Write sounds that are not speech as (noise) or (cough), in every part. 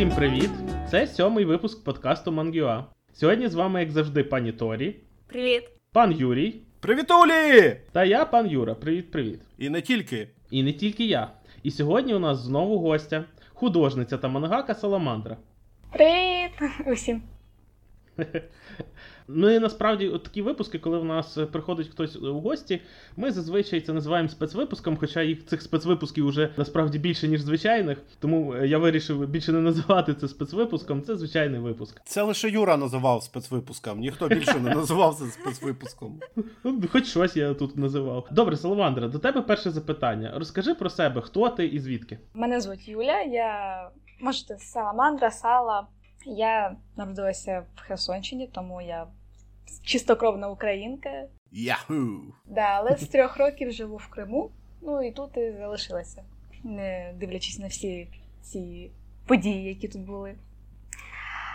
Усім привіт! Це сьомий випуск подкасту Мангюа. Сьогодні з вами, як завжди, пані Торі, Привіт. пан Юрій Привітулі! та я, пан Юра. Привіт-привіт. І не тільки. І не тільки я. І сьогодні у нас знову гостя, художниця та мангака Саламандра. Привіт усім. (laughs) Ну і насправді от такі випуски, коли в нас е, приходить хтось у гості, ми зазвичай це називаємо спецвипуском, хоча їх цих спецвипусків вже насправді більше, ніж звичайних. Тому е, я вирішив більше не називати це спецвипуском, це звичайний випуск. Це лише Юра називав спецвипуском, ніхто більше не називав це спецвипуском. Ну, хоч щось я тут називав. Добре, Саламандра, до тебе перше запитання. Розкажи про себе, хто ти і звідки? Мене звуть Юля, я можете Саламандра, Сала. Я народилася в Херсонщині, тому я чистокровна українка. Яху! Да, але з трьох років живу в Криму. Ну і тут і залишилася, не дивлячись на всі ці події, які тут були.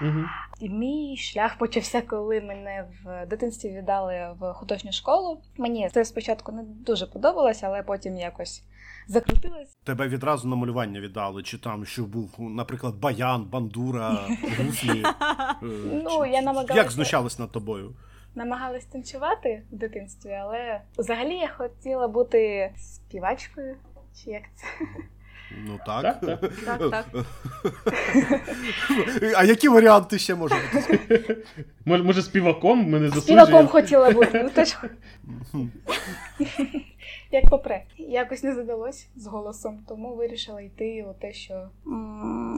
Угу. І мій шлях почався, коли мене в дитинстві віддали в художню школу. Мені це спочатку не дуже подобалось, але потім якось закрутилось. Тебе відразу на малювання віддали, чи там що був, наприклад, баян, бандура, гуслі. (laughs) е, Ну, я намагалася- Як знущались над тобою? Намагалась танцювати в дитинстві, але взагалі я хотіла бути співачкою. Чи як це? Ну так. Так, так. Так, так. (laughs) А які варіанти ще можуть бути? (laughs) Може, може, співаком ми не засуджуємо? Співаком хотіла бути. Ну теж (laughs) як попре. Якось не задалось з голосом, тому вирішила йти у те, що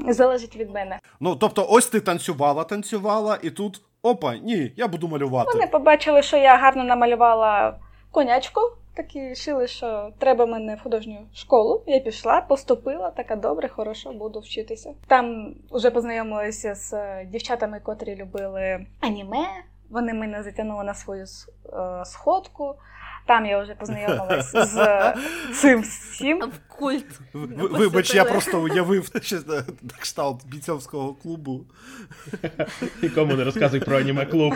залежить від мене. Ну, тобто, ось ти танцювала, танцювала, і тут опа, ні, я буду малювати. Вони побачили, що я гарно намалювала конячку. Такі рішили, що треба мене в художню школу. Я пішла, поступила, така добре, хорошо, буду вчитися. Там вже познайомилася з е, дівчатами, котрі любили аніме. Вони мене затягнули на свою е, сходку. Там я вже познайомилася з цим всім. В культ. Вибач, я просто уявив (laughs) на кшталт бійцовського клубу. Нікому не розказуй про аніме клуб.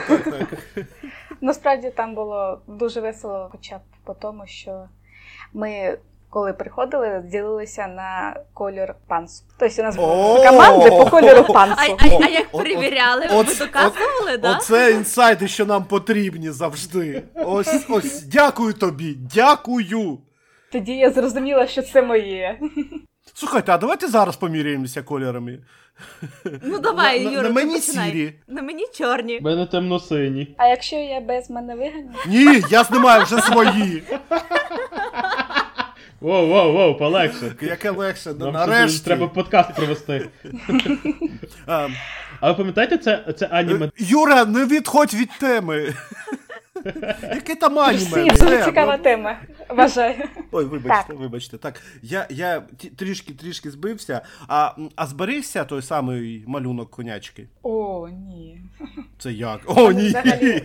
(laughs) Насправді там було дуже весело, хоча б по тому, що ми, коли приходили, ділилися на кольор пансу. Тобто у нас були команди по кольору пансу. а, а як перевіряли? Ви доказували, да? Оце інсайди, що нам потрібні завжди. Ось, ось, дякую тобі, дякую. Тоді я зрозуміла, що це моє. Слухайте, а давайте зараз поміряємося кольорами. Ну давай, Юра, на мені сірі. На мені чорні. У мене темно-сині. А якщо я без мене виганю? Ні, я знімаю вже свої. Воу, воу, воу, полегше. (laughs) Яке легше, Нам нарешті. треба подкаст провести. (laughs) А, ви пам'ятаєте, це, це аніме? Юра, не відходь від теми. (laughs) Яке там аніме? Всі дуже цікава тема, вважаю. Ой, вибачте, вибачте. Так, я, я трішки трішки збився. А, а зберігся той самий малюнок конячки? О, ні. Це як? О, ні. Взагалі.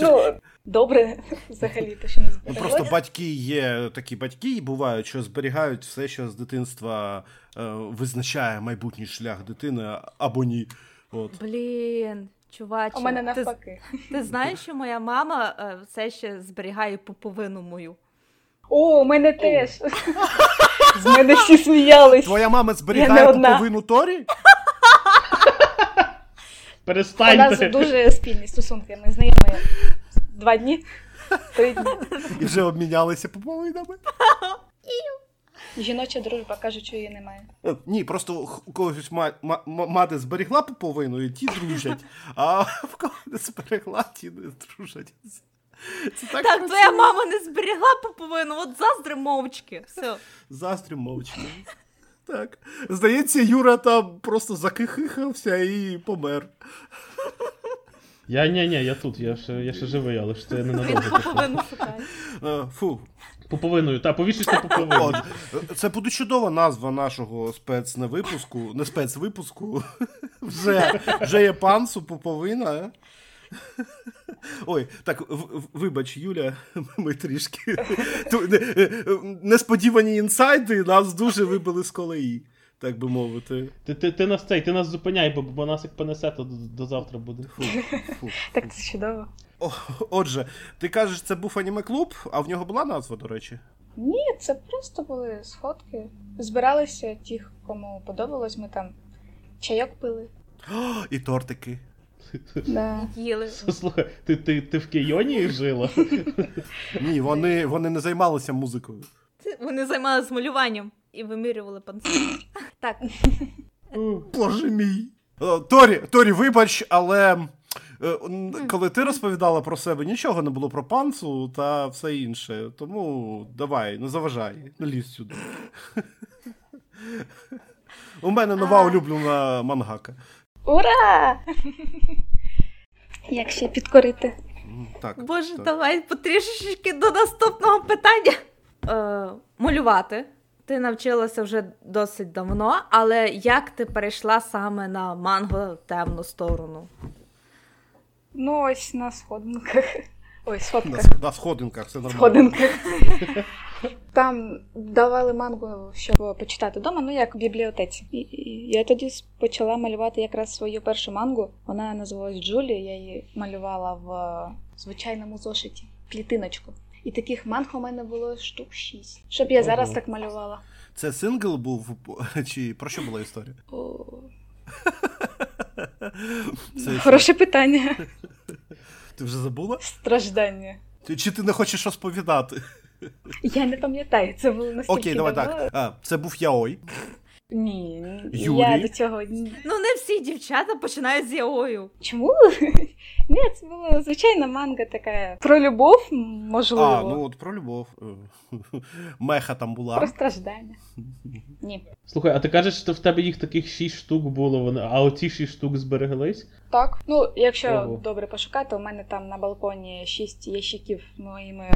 Ну, добре, взагалі, то що не Ну, просто батьки є такі батьки, і бувають, що зберігають все, що з дитинства е, визначає майбутній шлях дитини або ні. От. Блін, чуваче. У мене навпаки. ти знаєш, що моя мама е, все ще зберігає пуповину мою. О, у мене теж. (laughs) З мене всі сміялись. Твоя мама зберігає одна. пуповину Торі? (laughs) У нас дуже спільні стосунки. Ми знайомі два дні, три дні. І вже обмінялися пуповинами? (laughs) Жіноча дружба кажуть, що її немає. Е, Ні, просто у когось ма- ма- ма- мати зберегла пуповину, і ті дружать, а (laughs) в кого не зберегла, ті не дружать. Це так, Так, твоя мама не зберігла пуповину, от заздри мовчки. Все. Заздрю мовчки. Так. Здається, Юра там просто закихихався і помер. Я ні, ні, я тут, я ще, я ще живий, але ж це Він ненадовго. шукає. Е, Фу. Пуповиною, та повішуйте пуповину. Це буде чудова назва нашого спецневипуску, не спецвипуску. Вже, вже є пансу, пуповина. е? Ой, так, вибач, Юля, ми трішки. Е, Несподівані інсайди нас дуже вибили з колеї, так би мовити. Ти, ти, ти нас цей, ти нас зупиняй, бо, бо нас як понесе, то до, до завтра буде. Фу, фу. Так це чудово. О, Отже, ти кажеш, це був аніме-клуб, а в нього була назва, до речі. Ні, це просто були сходки. Збиралися ті, кому подобалось. Ми там Чайок пили. О, і тортики. Да. Їли. Слухай, ти, ти, ти в Кейоні жила? Ні, вони, вони не займалися музикою. Вони займалися малюванням і вимірювали панцир. Так, Боже мій. Торі, Торі, вибач, але е, коли ти розповідала про себе, нічого не було про панцу та все інше. Тому давай, не заважай, не лізь сюди. У мене нова А. улюблена мангака. Ура! (laughs) Як ще підкорити? Так, боже, так. давай потрішечки до наступного питання. Е, малювати. Ти навчилася вже досить давно, але як ти перейшла саме на манго темну сторону? Ну, ось на сходинках. (laughs) Ой, На, сходках. с- на сходинках все нормально. Сходинках. (laughs) Там давали мангу, щоб почитати вдома, ну як в бібліотеці. І, і я тоді почала малювати якраз свою першу мангу. Вона називалась Джулі. Я її малювала в е, звичайному зошиті, клітиночку. І таких манг у мене було штук шість. Щоб я зараз Ого. так малювала. Це сьонен був, (laughs) чи про що була історія? О, Це? Хороше питання. Ти вже забула? Страждання. Чи ти не хочеш розповідати? Я не пам'ятаю, це було настільки Окей, давай давно. так. А, це був Яой. Ні, Юрій? я до цього. Ну, не всі дівчата починають з яою. Чому? (laughs) Ні, це була звичайна манга така про любов, можливо. А, ну от про любов. (laughs) Меха там була. Про страждання. (laughs) Ні. Слухай, а ти кажеш, що в тебе їх таких 6 штук було, а оці 6 штук збереглись? Так. Ну, якщо Ого. добре пошукати, у мене там на балконі шість ящиків моїми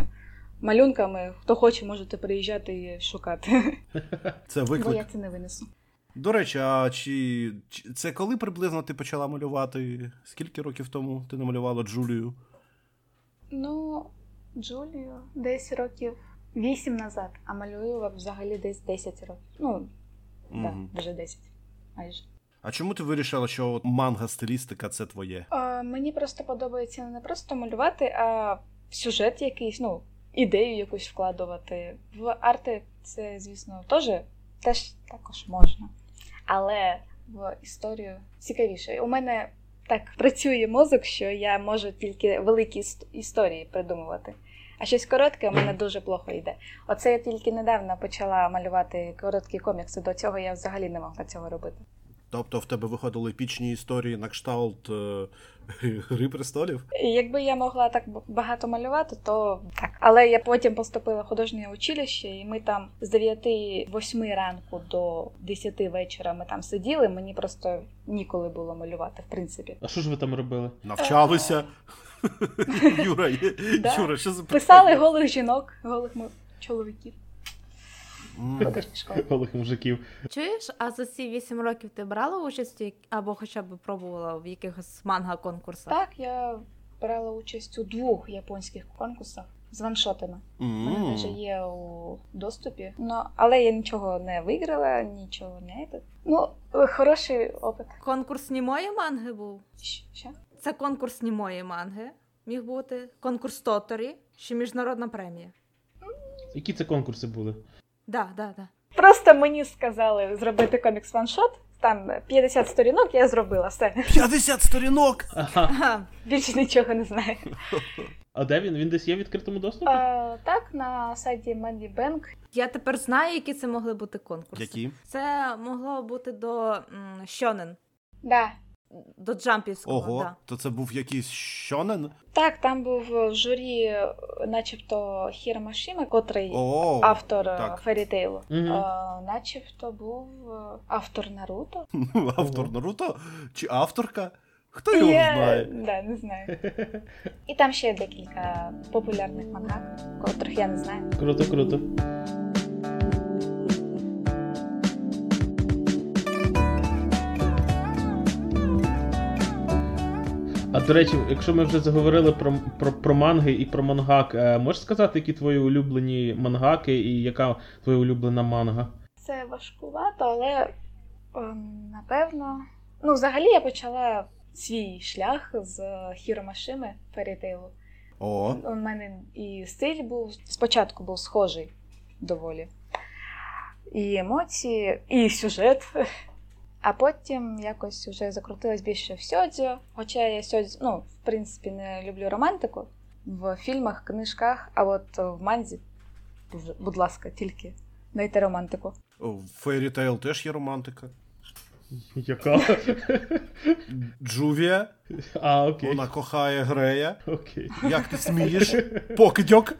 малюнками. Хто хоче, можете приїжджати і шукати. (laughs) Це Бо я це не винесу. До речі, а чи, чи це коли приблизно ти почала малювати? Скільки років тому ти намалювала Джулію? Ну, Джулію десь років вісім назад, а малюю взагалі десь 10 років. Ну, так, Мгм. да, вже 10. Майже. А чому ти вирішила, що от манга-стилістика це твоє? А, мені просто подобається не просто малювати, а сюжет якийсь, ну, ідею якусь вкладувати. В арти це, звісно, теж, теж також можна. Але в історію цікавіше. У мене так працює мозок, що я можу тільки великі історії придумувати. А щось коротке у мене (clears throat) дуже плохо йде. Оце я тільки недавно почала малювати короткі комікси. До цього я взагалі не могла цього робити. Тобто в тебе виходили епічні історії на кшталт е, (laughs) Гри престолів? Якби я могла так багато малювати, то так. Але я потім поступила в художнє училище, і ми там з 9-8 ранку до 10 вечора ми там сиділи. Мені просто ніколи було малювати, в принципі. А що ж ви там робили? Навчалися. (laughs) Юра. Юра, що за Писали голих жінок, голих чоловіків. Голих мужиків. Чуєш, а за ці вісім років ти брала участь у або хоча б пробувала в якихось манга-конкурсах? Так, я брала участь у двох японських конкурсах з ваншотами. м. Вони вже є у доступі. Ну, але я нічого не виграла, нічого не. Ну, хороший опит. Конкурс німої манги був. Що? Це конкурс німої манги. Міг бути конкурс Тоторі, ще міжнародна премія. Які це конкурси були? Да, да, да. Просто мені сказали зробити комікс ваншот. Там 50 сторінок, я зробила все. 50 сторінок! Ага. Ага. Більше нічого не знаю. А де він? Він десь є в відкритому доступі? А, так, на сайті Mandy Bank. Я тепер знаю, які це могли бути конкурси. Які? Це могло бути до м, Shonen, Да. До джампівського. Ого, Да. то це був якийсь щонен? Так, там був в журі, е, начебто, Хіро Машима, котрий О, автор е, так. Ферітейлу. А, начебто був е, автор Наруто. (laughs) автор Наруто? Чи авторка? Хто його Я- знає? Да, не знаю. І там ще декілька популярних мангак, котрих я не знаю. Круто, круто. А до речі, якщо ми вже заговорили про, про, про манги і про мангак, е, можеш сказати, які твої улюблені мангаки і яка твоя улюблена манга? Це важкувато, але ем, напевно. Ну, взагалі я почала свій шлях з Хіро Машими Ферітейлу. О, У мене і стиль був спочатку був схожий доволі. І емоції, і сюжет. А потім якось вже закрутилось більше в сьодзю. Хоча я сьодзю, ну, в принципі, не люблю романтику в фільмах, книжках, а от в манзі, будь ласка, тільки дайте романтику. В Fairy Tail теж є романтика. (laughs) Яка? Джувія, А, окей. вона кохає Грея. Окей. Як ти смієш? Покидьок.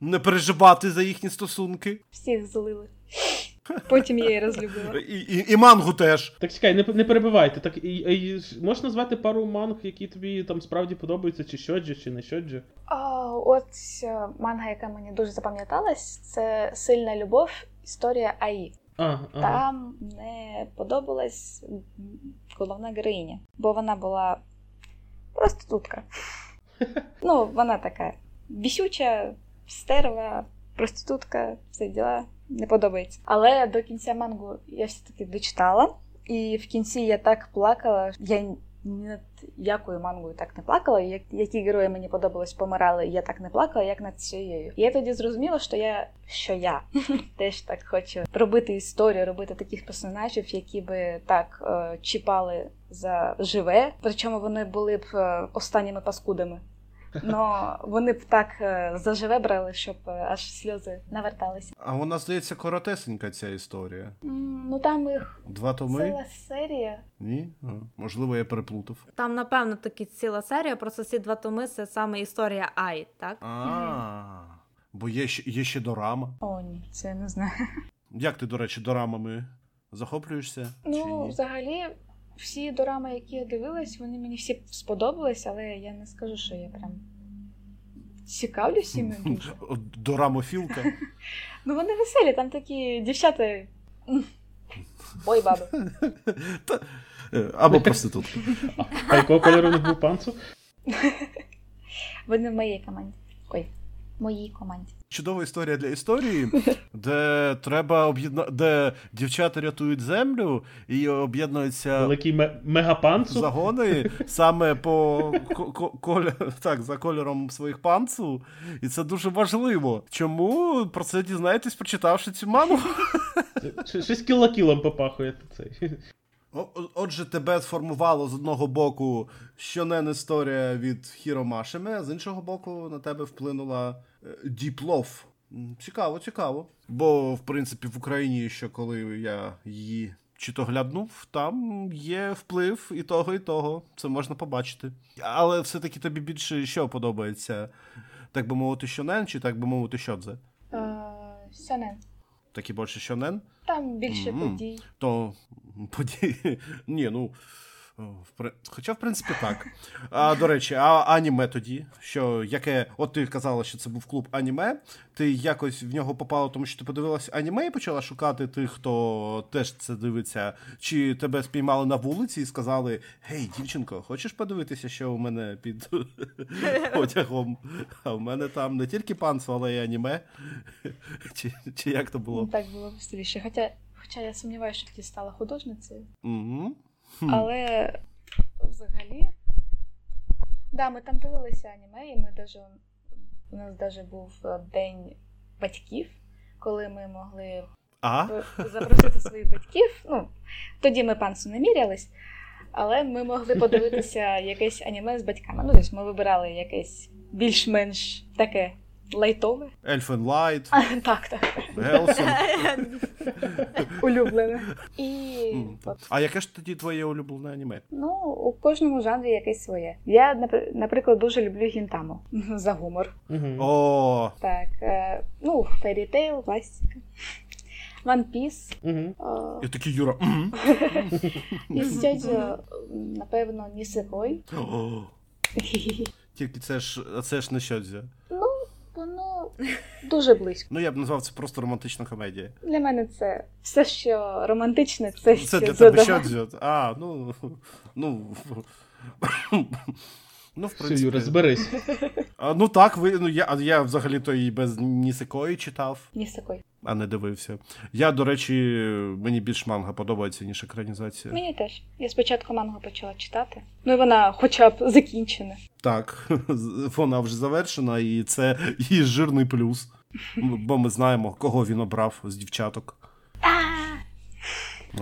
Не переживати за їхні стосунки. Всіх злили. Потім я її розлюбила. (laughs) І, і, і мангу теж. Так чекай, не, не перебивайте. Так і, і, можеш назвати пару манг, які тобі там справді подобаються, чи щоджі, чи не щоджі? А, от е, манга, яка мені дуже запам'яталась, це Сильна любов, історія Аї. А, ага. Там не подобалась головна героїня, бо вона була проститутка. (laughs) Ну, вона така бісюча, стерва, проститутка, все діла, не подобається. Але до кінця мангу я все-таки дочитала, і в кінці я так плакала. Я ні над якою мангою так не плакала. Як, які герої мені подобались, помирали, я так не плакала, як над цією. І я тоді зрозуміла, що я що я (laughs) теж так хочу робити історію, робити таких персонажів, які би так е, чіпали за живе. Причому вони були б е, останніми паскудами. Но вони б так е, заживе брали, щоб е, аж сльози наверталися. А вона, здається, коротесенька ця історія. Ну там їх Два томи? ціла серія. Ні? Можливо, я переплутав. Там, напевно, таки ціла серія, просто ці два томи це саме історія Ай, так? А, бо є ще, є ще дорама. О, ні, це я не знаю. Як ти, до речі, дорамами захоплюєшся? чи Ну, ні? взагалі, всі дорами, які я дивилась, вони мені всі сподобались, але я не скажу, що я прям цікавлюсь (laughs) іми дуже. Дорамофілка. Ну вони веселі, там такі дівчата. Ой, баби. (laughs) Е, Або проститутка. А якого кольору не був панцу? (laughs) Вони в моїй команді. Ой, в моїй команді. Чудова історія для історії, (laughs) де треба об'єдна... де дівчата рятують землю і об'єднуються Великий ме- мегапанцу? загони саме по ко- ко- так, за кольором своїх панцу. І це дуже важливо. Чому про це дізнаєтесь, прочитавши цю маму? Щось кілокілом попахує цей. Отже, тебе сформувало з одного боку щонен історія від Хіро Машиме, а з іншого боку, на тебе вплинула е, Діплов. М, Цікаво, цікаво. Бо, в принципі, в Україні, що коли я її чи то гляднув, там є вплив і того, і того. Це можна побачити. Але все-таки тобі більше що подобається? Так би мовити, щонен, чи так би мовити? Е, Сьонен. Так і більше щонен? Там більше подій. то події. (laughs) Ні, ну. Хоча, в принципі, так. А, до речі, а аніме тоді, що яке, от ти казала, що це був клуб аніме. Ти якось в нього попала, тому що ти подивилася аніме і почала шукати тих, хто теж це дивиться. Чи тебе спіймали на вулиці і сказали: Гей, дівчинко, хочеш подивитися, що у мене під (laughs) одягом? А в мене там не тільки панцо, але й аніме. Чи, чи як то було? Так було веселіше. Хоча, хоча я сумніваюся, що тоді стала художницею. Угу. Але взагалі. Да, ми там дивилися аніме, і ми даже, у нас даже був е, день батьків, коли ми могли А? (laughs) запросити своїх батьків. Ну, тоді ми панцу не мірялись, але ми могли подивитися (laughs) якесь аніме з батьками. Ну, тобто ми вибирали якесь більш-менш таке лайтове. Light, А, так, так, Гелсен. (laughs) улюблене. І А яке ж тоді твоє улюблене аніме? ну, у кожному жанрі якесь своє. Я, наприклад, дуже люблю гінтаму (laughs) за гумор. О, Так, е, ну, Fairy Tail, класика. One Piece. Е, я такий Юра. і Сьодзю, напевно, Нісекой. (laughs) Тільки це ж це ж не щодзя. Ну, воно дуже близько. Ну я б назвав це просто романтична комедія. Для мене це все, що романтичне, це, Це що для тебе що щодзя. А, ну. Ну. Ну, в Все, принципі. Юра, зберись. (laughs) А, ну так, ви, ну, я, а я взагалі то і без Нісекої читав, Нісекой. а не дивився. Я, до речі, мені більш манга подобається, ніж екранізація. Мені теж. Я спочатку мангу почала читати. Ну і вона хоча б закінчена. Так, (laughs) вона вже завершена, і це її жирний плюс. Бо ми знаємо, кого він обрав з дівчаток. А,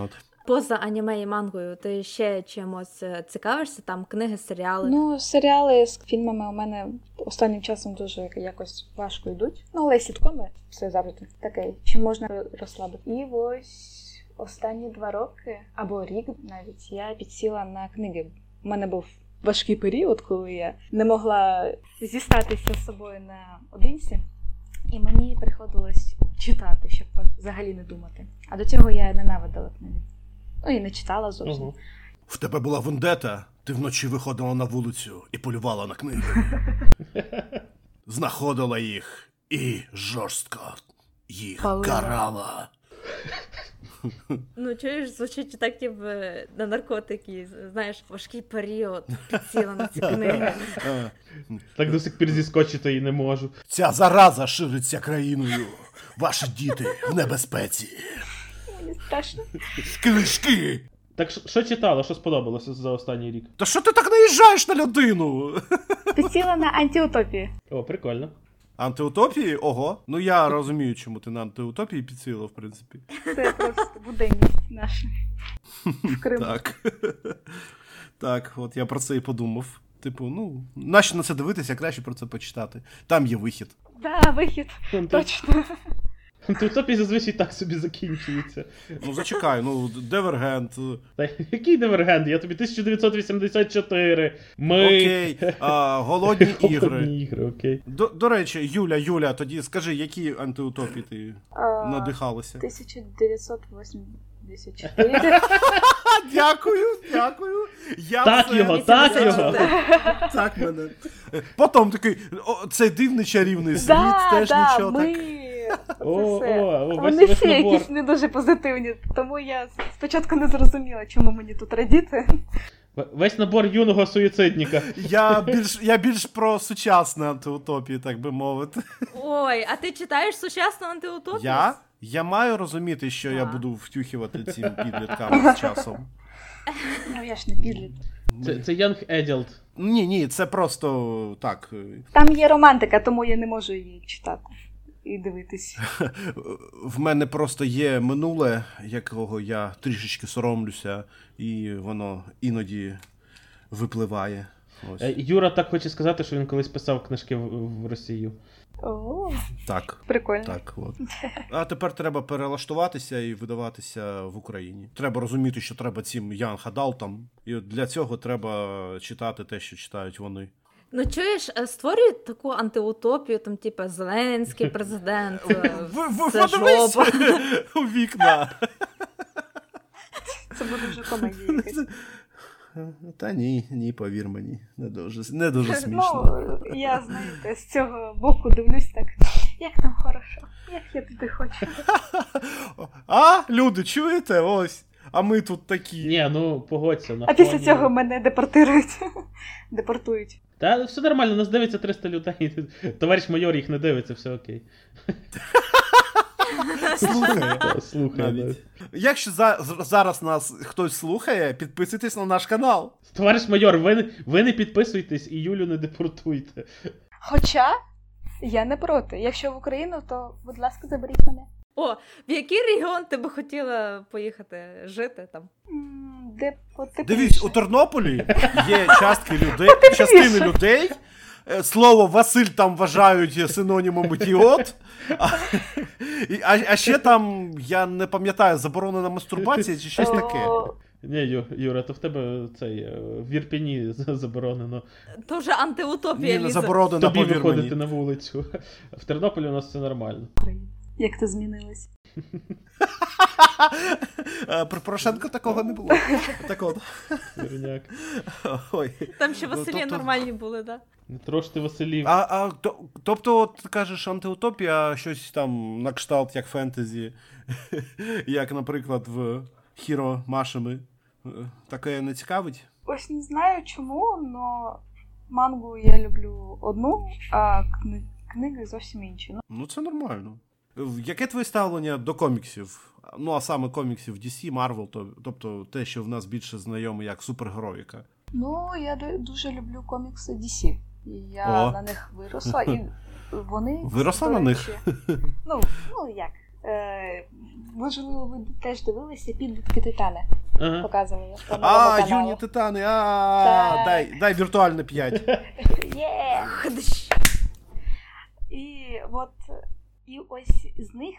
От. Поза аніме і мангою, ти ще чимось е, цікавишся? Там книги, серіали. Ну, серіали з фільмами у мене останнім часом дуже якось важко йдуть. Ну, але сіткоми все завжди таке, чим можна розслабити. І ось останні два роки або рік навіть я підсіла на книги. У мене був важкий період, коли я не могла зістатися з собою наодинці. І мені приходилось читати, щоб взагалі не думати. А до цього я ненавидила книги. Ну і не читала зовсім. Угу. В тебе була вендета, ти вночі виходила на вулицю і полювала на книги. (laughs) Знаходила їх і жорстко їх Палила. карала. Ну, чуєш, звучить так, ніби на наркотики, знаєш, важкий період, підсіла на ці книги. (laughs) Так до сих пір зіскочити і не можу. Ця зараза шириться країною. Ваші діти в небезпеці. Страшно. Книжки! Так що- читала, що сподобалося за останній рік? Та що ти так наїжджаєш на людину? Підсіла на антиутопії. О, прикольно. Антиутопії? Ого. Ну я розумію, чому ти на антиутопії підсіла, в принципі. Це просто буденність наша. В Криму. Так. Так, от я про це і подумав. Типу, ну, нащо на це дивитися, краще про це почитати. Там є вихід. Да, вихід. Анти- Точно. (laughs) Антиутопії зазвичай так собі закінчується. Ну, зачекай, ну, Девергент. Та який дивергент? Я тобі 1984. Ми. Окей, а, голодні (laughs) ігри. Голодні ігри, окей. До, до речі, Юля, Юля, тоді скажи, які антиутопії ти А, надихалася? 1984. (laughs) Дякую, дякую. Я Так все- його, так його. Так мене. Потім такий, о, цей дивний чарівний світ, теж нічого так. О, Це о, о, Вони всі набор. якісь не дуже позитивні, тому я спочатку не зрозуміла, чому мені тут радіти. Весь набор юного суїцидника. Я більш, я більш про сучасне антиутопії, так би мовити. Ой, а ти читаєш сучасну антиутопію? Я? Я маю розуміти, що я буду втюхувати цим (laughs) підліткам з часом. Ну я ж не підліт. Це, це Young Adult. Ні, ні, це просто так. Там є романтика, тому я не можу її читати і дивитись. (laughs) В мене просто є минуле, якого я трішечки соромлюся, і воно іноді випливає. Ось. Е, Юра так хоче сказати, що він колись писав книжки в, в Росію. О, Так. прикольно. Так, от. (laughs) А тепер треба перелаштуватися і видаватися в Україні. Треба розуміти, що треба цим Ян Хадалтам. І для цього треба читати те, що читають вони. Ну чуєш, е, створюй таку антиутопію, там, типу, Зеленський (laughs) президент. е, це жопа. (laughs) у вікна. (laughs) Це буде вже комедія. Та ні, ні, повір мені. Не дуже, не дуже смішно. Ну, я, знаєте, з цього боку дивлюсь так. Як там хорошо, як я туди хочу. А, люди, чуєте? Ось. А ми тут такі. Ні, ну погодься. На А після цього мене депортують. (laughs) Депортують. Та все нормально, нас дивиться 300 людей. (laughs) Товариш майор їх не дивиться, все окей. (laughs) Слухає. Та, Слухай. Якщо за, зараз нас хтось слухає, підписуйтесь на наш канал. Товариш майор, ви, не- ви не підписуйтесь і Юлю не депортуйте. Хоча я не проти. Якщо в Україну, то будь ласка, заберіть мене. О, в який регіон ти би хотіла поїхати жити там? Де потепліше. Дивись, у Тернополі є (laughs) частки людей, частини людей. Е, Слово Василь там вважають синонімом ідіот. А, а, а ще там, я не пам'ятаю, заборонена мастурбація чи щось таке. Ні, Ю, Юра, то в тебе цей е, в Ірпіні (laughs) заборонено То вже антиутопія Ні, заборонена, тобі виходити мені. на вулицю. В Тернополі у нас все нормально. Як це змінилось? Е, При Порошенко такого не було. Так от. Вірняк. Ой. Там ще Ну, Василі тобто- нормальні були, так? Не трошти Василів. А, а, то, тобто, от, ти кажеш, антиутопія, щось там на кшталт, як фентезі, (laughs) як, наприклад, в Хіро Машами. Таке не цікавить? Ось не знаю чому, але мангу я люблю одну, а кни- книги зовсім інші. Ну, Ну, це нормально. Яке твоє ставлення до коміксів? Ну, а саме коміксів DC, Marvel, тобто те, що в нас більше знайоме як супергероїка. ну я дуже люблю комікси DC. І я О. на них виросла, і (laughs) вони. Виросла на них? (laughs) Ну, ну як? Е, можливо, ви теж дивилися підлітки Титани. Ага. Показували. по А, каналу. юні титани, а, дай, дай віртуально 5. (laughs) Є! І от і ось з них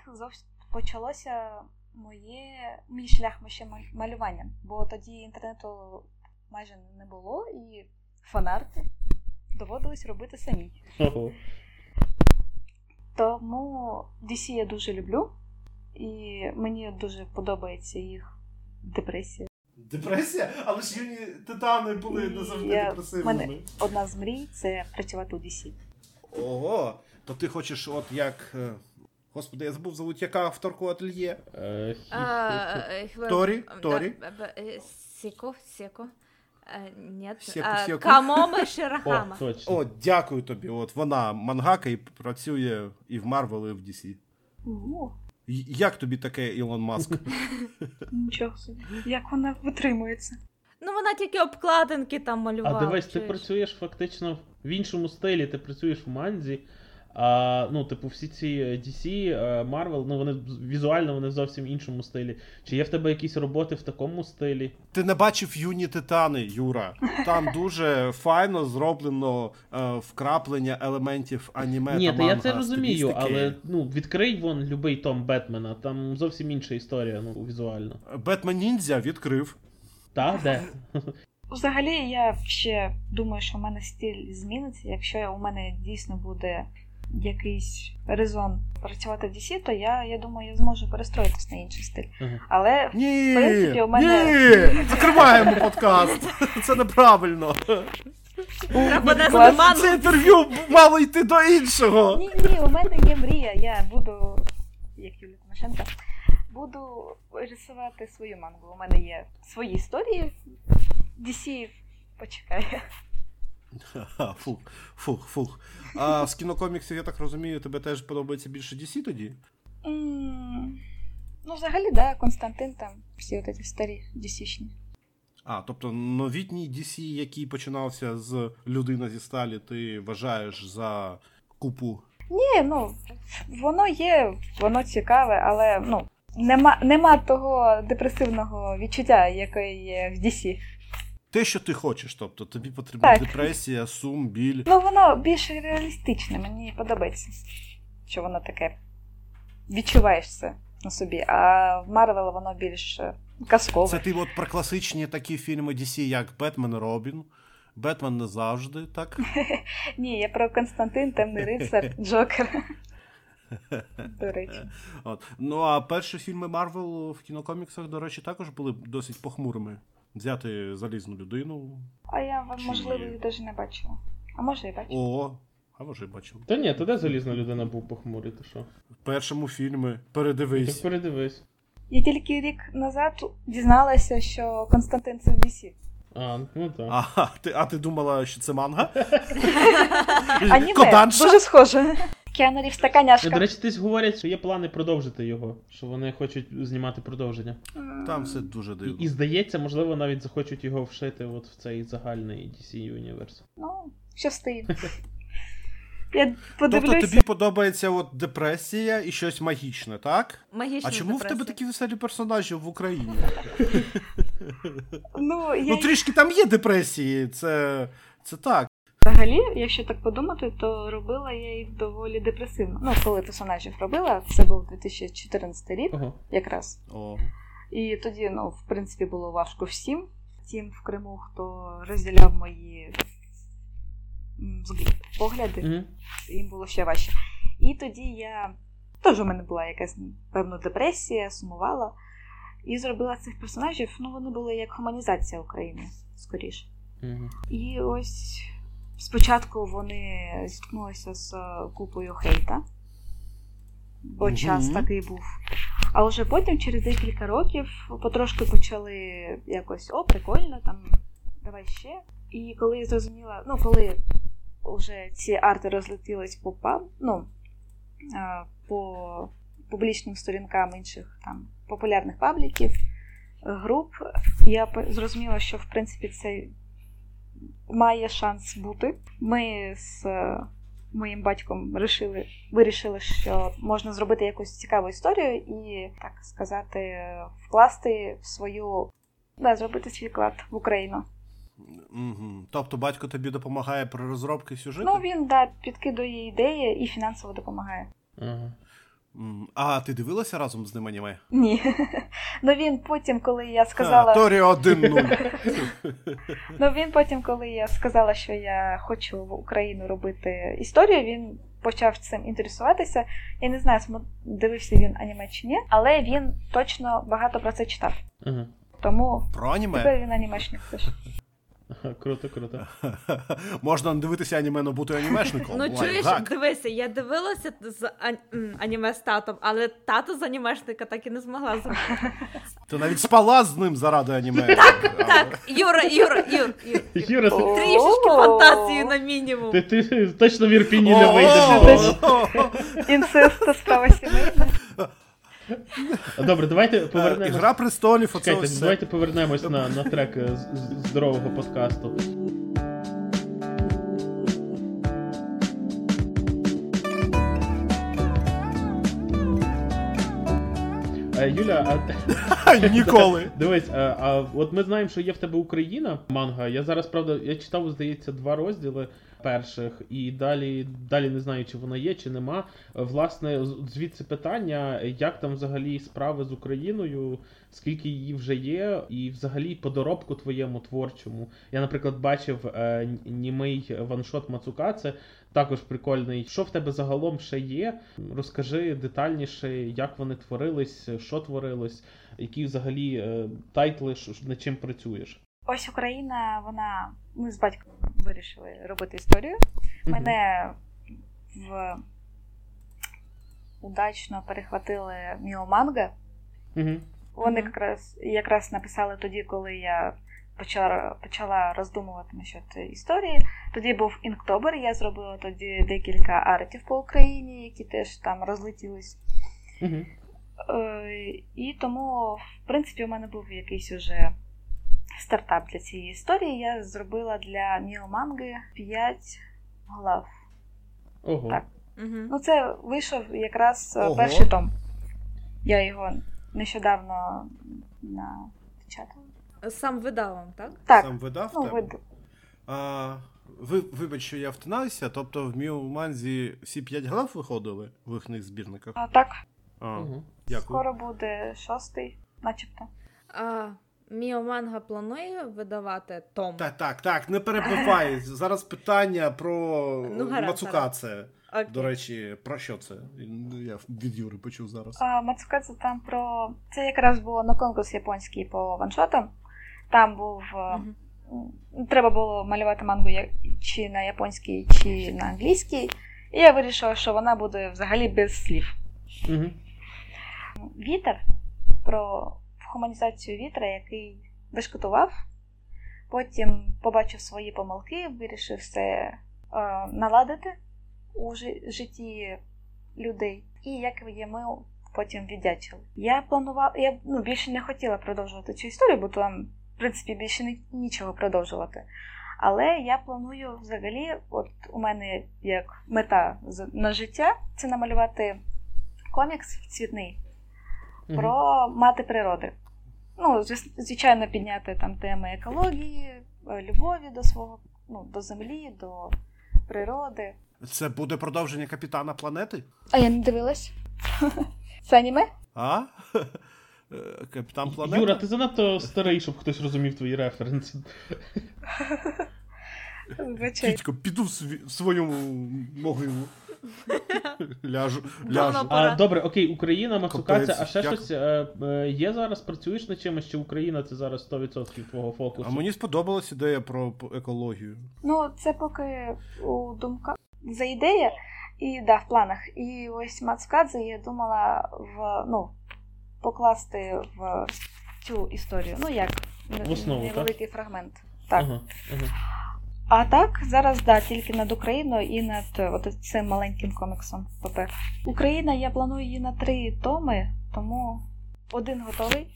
почалося моє мій шлях ще малювання. Бо тоді інтернету майже не було, і фанарти доводилось робити самі. Ого. Тому DC я дуже люблю, і мені дуже подобається їх депресія. Депресія? Але ж юні титани були не завжди Я- депресивними. мене- Одна з мрій це працювати у DC. Ого, то ти хочеш, от як. е, Господи, я забув зовуть, яка авторку ательє? Торі? Торі? е, Сіко, Сіко. Е, Нет. Сіко, Сіко. Камоме (laughs) О, Ширахама. О, дякую тобі. От вона мангака і працює і в Марвел, і в DC. Як тобі таке Ілон Маск? (laughs) (laughs) нічого собі. Як вона витримується? Ну вона тільки обкладинки там малювала. А дивись, ти працюєш фактично в іншому стилі, ти працюєш в манзі. А, ну, типу, всі ці е, DC, е, Marvel, ну вони візуально вони в зовсім іншому стилі. Чи є в тебе якісь роботи в такому стилі? Ти не бачив юні титани, Юра. Там дуже файно зроблено е, вкраплення елементів аніме. Ні, та та я це розумію, стилістики. але ну, відкрий вон любий том Бетмена, там зовсім інша історія, ну, візуально. Бетмен Ніндзя відкрив. Та, де? Взагалі, я ще думаю, що в мене стиль зміниться. Якщо у мене дійсно буде якийсь резон працювати в DC, то я, я думаю, я зможу перестроїтись на інший стиль. Ага. Але Ні, В принципі, у мене- ні, закриваємо подкаст. Це неправильно. Це інтерв'ю мало йти до іншого. ні, ні, у мене є мрія. Я буду, як Юлія Тимошенко, буду рисувати свою мангу. У мене є свої історії. DC почекає. (laughs) Фух, фух, фух. А з кінокоміксів, я так розумію, тебе теж подобається більше DC тоді? Ну, взагалі, да, Константин там, всі от ці старі DC-шні. А, тобто новітній DC, який починався з людина зі сталі, ти вважаєш за купу. Ні, ну воно є, воно цікаве, але ну нема, нема того депресивного відчуття, яке є в DC. Те, що ти хочеш, тобто тобі потрібна Так. депресія, сум, біль. Ну воно більш реалістичне, мені подобається, що воно таке. Відчуваєш це на собі. А в Марвел воно більш е, казкове. Це ти от про класичні такі фільми DC, як Бетмен Робін. Бетмен не завжди, так? (laughs) Ні, я про Константин, Тёмный рыцарь, (laughs) Джокер. До речі. От. Ну а перші фільми Марвел кінокоміксах, до речі, також були досить похмурими. Взяти залізну людину. А я Чи- можливо їх навіть не бачила. А може і бачила. О, а може і бачив. Та ні, то де залізна людина був похмурий, ти що? В першому фільмі Так передивись. передивись. Я тільки рік назад дізналася, що Константин це в DC. А, ну так. А, ти, а ти думала, що це манга? (laughs) Аніме, дуже схоже. Кіану Рівз така Е, До речі, десь говорять, що є плани продовжити його, що вони хочуть знімати продовження. Там все дуже І, дивно. і здається, можливо, навіть захочуть його вшити от в цей загальний DC Universe. Ну, щастить. (laughs) Я Тобто тобі подобається от депресія і щось магічне, так? Магічна А чому в тебе такі веселі персонажі в Україні? Ну, я Ну трішки там є депресії, це, це так. Взагалі, якщо так подумати, то робила я їх доволі депресивно. Ну, коли персонажів робила, це був 2014 рік, Ого. якраз. О. І тоді, ну, в принципі, було важко всім. Тим в Криму, хто розділяв мої погляди, Угу. їм було ще важче. І тоді я теж у мене була якась певна депресія, сумувала. І зробила цих персонажів, ну вони були як гуманізація України, скоріше. І ось спочатку вони зіткнулися з е, купою хейта, бо Мгм. час такий був. А вже потім, через декілька років, потрошки почали якось о, прикольно, там давай ще. І коли я зрозуміла, ну коли вже ці арти розлетілись по паб, ну, е, по публічним сторінкам інших там популярних пабліків, груп, я зрозуміла, що в принципі це має шанс бути. Ми з е, моїм батьком вирішили, вирішили, що можна зробити якусь цікаву історію і, так сказати, вкласти в свою, да, зробити свій вклад в Україну. Угу. Тобто батько тобі допомагає при розробці сюжету? Ну, він да, підкидує ідеї і фінансово допомагає. Ага. А ти дивилася разом з ним аніме? Ні. Ну він потім, коли я сказала. Торі 1-0. (laughs) Ну він потім, коли я сказала, що я хочу в Україну робити історію, він почав цим інтересуватися. Я не знаю, дивився він аніме чи ні, але він точно багато про це читав. Ага. Тому Про аніме? тепер він анімешник теж. (laughs) Круто, круто. (laughs) Можна дивитися аніме, але бути анімешником. (laughs) Ну чуєш, дивися, я дивилася з аніме з татом, але тато з анімешника так і не змогла зробити. Ти навіть спала з ним заради аніме. Так, Так, Юра, Юра, Юр, Юр. Юра, Трішечки фантазії на мінімум. ти, точно в Ірпіні не вийдеш. Інцест справа сімейна. Добре, давайте Е, повернемось. Ігра престолів, оце Чекайте, все. давайте повернемось на, на трек е, здорового подкасту. Е, Юля, а (laughs) Ніколи. (laughs) Дивись, а, а от ми знаємо, що є в тебе Україна манга. Я зараз, правда, я читав, здається, два розділи перших, і далі, далі не знаю, чи вона є, чи нема. Власне, звідси питання, як там взагалі справи з Україною, скільки її вже є, і взагалі по доробку твоєму творчому. Я, наприклад, бачив е, німий ваншот Мацукаце, також прикольний. Що в тебе загалом ще є? Розкажи детальніше, як вони творились, що творилось, які взагалі е, тайтли, над чим працюєш. Ось Україна, вона. Ми з батьком вирішили робити історію. Мене в удачно перехватили Міоманга. Угу. Вони якраз, якраз написали тоді, коли я почала, почала роздумувати насчет історії. Тоді був Інктобер, я зробила тоді декілька артів по Україні, які теж там розлетілись. Угу. Е, і тому, в принципі, у мене був якийсь уже стартап для цієї історії. Я зробила для Міоманги 5 глав. Ого. Так. Угу. Ну, це вийшов якраз е, Ого. перший том. Я його нещодавно напечатала. Сам видавом, так? Так, Сам видав ну, тебе? вид... А, ви, вибач, що я втинаюся, тобто в Міуманзі всі п'ять глав виходили в їхніх збірниках. а, так, А, Угу. дякую. скоро буде шостий, начебто. А Міо Манга планує видавати том? Так, так, так, не перебивай. (laughs) Зараз питання про Ну, гаразд, Мацукадзе. Окей. До речі, про що це? Я від Юри почув зараз. А, Мацукадзе там про. Це якраз було на конкурс японський по ваншотам. Там був. е, Мгм. Треба було малювати мангу чи на японській, чи на англійській. І я вирішила, що вона буде взагалі без слів. Угу. Вітер про гуманізацію вітра, який бешкетував, потім побачив свої помилки, вирішив все е, наладити у жи- житті людей. І як йому потім віддячили. Я планувала, я ну, більше не хотіла продовжувати цю історію, бо там, в принципі, більше ні- нічого продовжувати. Але я планую взагалі, от у мене як мета на життя це намалювати комікс цвітний про мати природи. Ну, звичайно, підняти там теми екології, е, любові до свого, ну, до землі, до природи. Це буде продовження капітана планети? А я не дивилась. (laughs) Це аніме? А? (laughs) Е, Капітан планети? Юра, ти занадто старий, щоб хтось розумів твої референси. (laughs) Звичайно. Піду в, свою могилу. (laughs) Ляжу. Ляжу. А, добре, окей, Україна, Мацукаця, а ще як- щось е, е, є зараз? Працюєш над чимось, чи Україна це зараз 100% твого фокусу? А мені сподобалась ідея про екологію. Ну, це поки у думках за ідея, і да, в планах. І ось Мацкадзе я думала в ну, покласти в цю історію. Ну як В основу, так? невеликий фрагмент. Так. Ага, ага. А так, зараз да, тільки над Україною і над е, от цим маленьким коміксом ПП. Україна, я планую її на три томи, тому один готовий,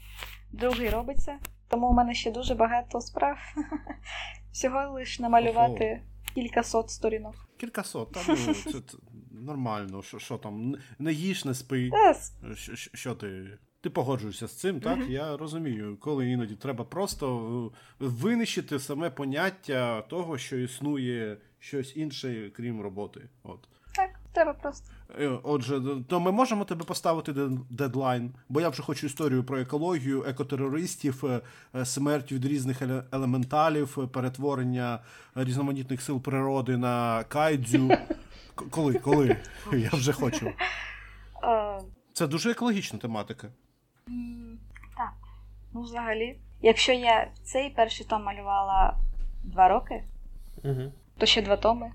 другий робиться. Тому у мене ще дуже багато справ. (laughs) Всього лиш намалювати кількасот сторінок. Кількасот, та ну, це, нормально. Що, що там, не їж, не спи. Що- що ти? Ти погоджуєшся з цим, так? Я розумію, коли іноді треба просто е, винищити саме поняття того, що існує щось інше, крім роботи. От. Так, треба просто. Е, Отже, то ми можемо тебе поставити дедлайн, бо я вже хочу історію про екологію, екотерористів, е, смерть від різних елементалів, перетворення різноманітних сил природи на кайдзю. Коли? Коли? (laughs) Я вже хочу. Це дуже екологічна тематика. Так, ну взагалі. Якщо я цей перший том малювала два роки, Угу. то ще два томи.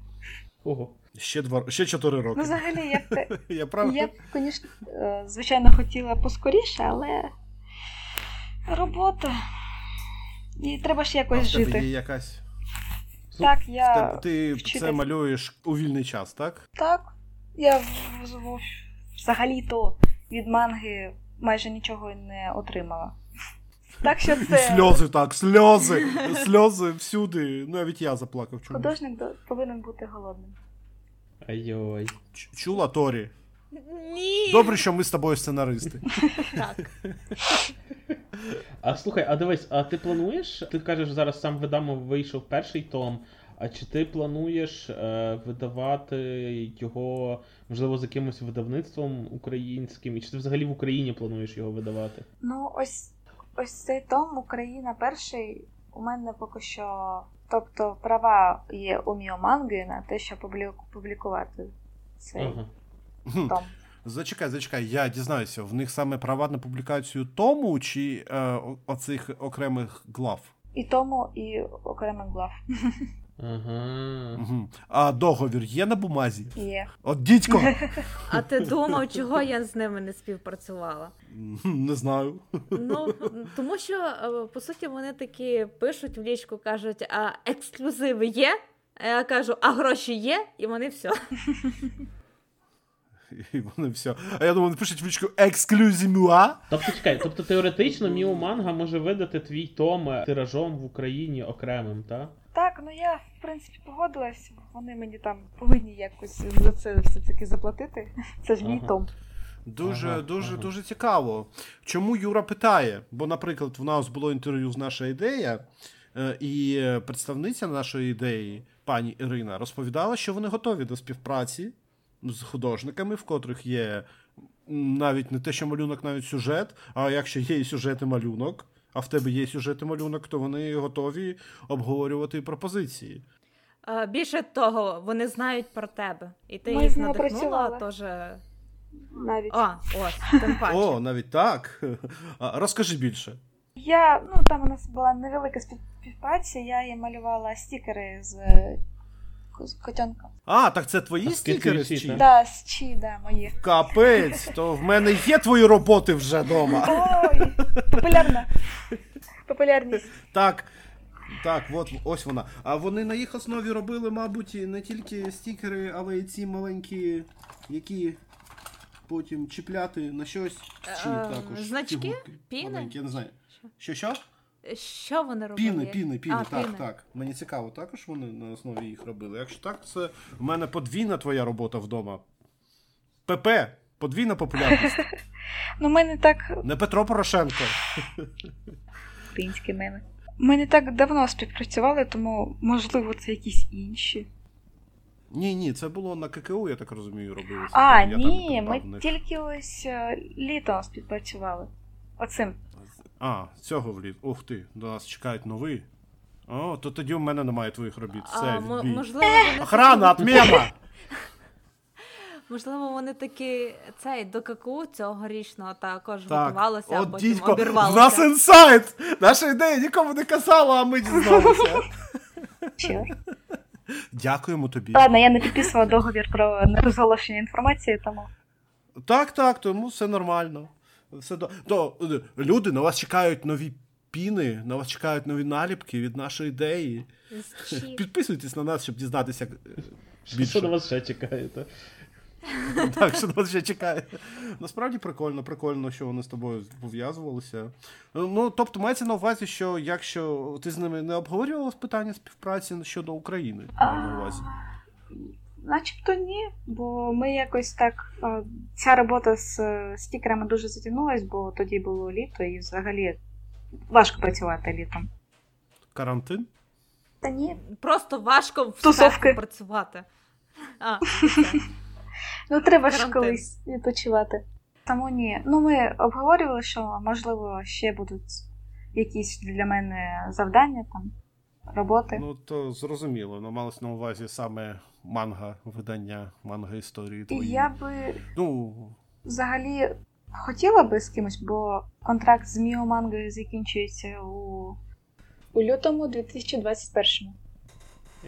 Ого. Ще два ще чотири роки. Ну, взагалі, як те. Я прав? Я б, звісно, (laughs) е, звичайно, хотіла поскоріше, але робота. І треба ж А якось в тебе жити. є якась. Так, В я. тебе- Ти вчитись. це малюєш у вільний час, так? Так. Я в- в- взагалі-то від манги майже нічого не отримала. Так що І сльози так, сльози, сльози всюди. Навіть я заплакав. Чомусь. художник повинен бути голодним. Айой. Чула Торі. Ні. Добре, що ми з тобою сценаристи. Так. А слухай, а дивись, а ти плануєш? Ти кажеш, зараз сам видамо вийшов перший том. А чи ти плануєш е, видавати його, можливо, з якимось видавництвом українським? І чи ти взагалі в Україні плануєш його видавати? Ну, ось ось цей том Україна перший у мене поки що. Тобто права є у Міоманги на те, щоб публі- публікувати цей Ага. Том. Зачекай, зачекай, я дізнаюся, в них саме права на публікацію тому чи е, оцих окремих глав? І тому, і окремих глав (laughs) Ага. Угу. А договір є на бумазі? є. От дідько! А ти думав, чого я з ними не співпрацювала? Не знаю. Ну, тому що, е, по суті, вони такі пишуть в лічку, кажуть, а ексклюзиви є? А я кажу, а гроші є? І вони все. І вони все. А я думаю, вони пишуть в лічку excusez-moi. Тобто чекай, тобто теоретично Міо Манга може видати твій том тиражом в Україні окремим, так? Так, ну я в принципі погодилась. Вони мені там повинні якось за це все-таки заплатити. Це ж мій Ага. том. Дуже, Ага, дуже, ага. дуже цікаво. Чому Юра питає? Бо, наприклад, в нас було інтерв'ю з наша ідея, е, і представниця нашої ідеї, пані Ірина, розповідала, що вони готові до співпраці з художниками, в котрих є навіть не те, що малюнок, навіть сюжет. А якщо є і сюжет і малюнок, а в тебе є сюжет і малюнок, то вони готові обговорювати пропозиції. Більше того, вони знають про тебе. І ти Ми їх надихнула, тож. Навіть О, ось, тим (laughs) паче. О, навіть так. Розкажи більше. я, ну там у нас була невелика співпраця, я їй малювала стікери з е, з котенком. А, так це твої А стікери з чи? Да, з чи, да, мої. Капець, то в мене є твої роботи вже вдома. Ой, популярна. Популярність. Так. Так, от ось вона. А вони на їх основі робили, мабуть, не тільки стікери, але й ці маленькі, які потім чіпляти на щось. Чи Е, також значки? фігурки Піни? Маленькі, я не знаю. Що що? Що вони робили? Піни, піни, піни, А, так, піни. так. Мені цікаво, також вони на основі їх робили. Якщо так, це в мене подвійна твоя робота вдома. ПП, подвійна популярність. (laughs) Ну, ми не так Не Петро Порошенко. українські меми. Ми не так давно співпрацювали, тому можливо це якісь інші. Ні, ні, це було на ККУ, я так розумію, робили. А, Я ні, ми тільки ось е, літом співпрацювали. Оцим. А, цього вліт. Ух ти, до нас чекають нові. О, то тоді в мене немає твоїх робіт. Все, А, мо- відбій. можливо, вони Охрана, отмена! (laughs) можливо, вони такі цей до ККУ цьогорічного також Так, готувалися, а потім в обірвалися. нас інсайт! Наша ідея нікому не казала, а ми дізналися. Чорт. Дякуємо тобі. Ладно, я не підписувала договір про нерозголошення інформації, тому. Так, так, тому все нормально. Все до... То, е, люди, на вас чекають нові піни, на вас чекають нові наліпки від нашої ідеї. Підписуйтесь на нас, щоб дізнатися. е, Що на вас ще чекає? та? (laughs) Так, що нас ще чекає. Насправді прикольно, прикольно, що вони з тобою пов'язувалися. Ну, тобто, мається на увазі, що якщо ти з ними не обговорювала питання співпраці щодо України, на увазі. Начебто ні, бо ми якось так. Ця робота з е, стікерами дуже затягнулась, бо тоді було літо і взагалі важко працювати літом. Карантин? Та ні. Просто важко в Тусовки. працювати. А. (laughs) Ну треба ж колись відпочивати. Тому ні. Ну ми обговорювали, що можливо ще будуть якісь для мене завдання там, роботи. Ну, то зрозуміло. Ну, малось на увазі саме манга, видання, манга історії І твої. я би Ну, взагалі хотіла би з кимось, бо контракт з Міо Мангою закінчується у, у лютому 2021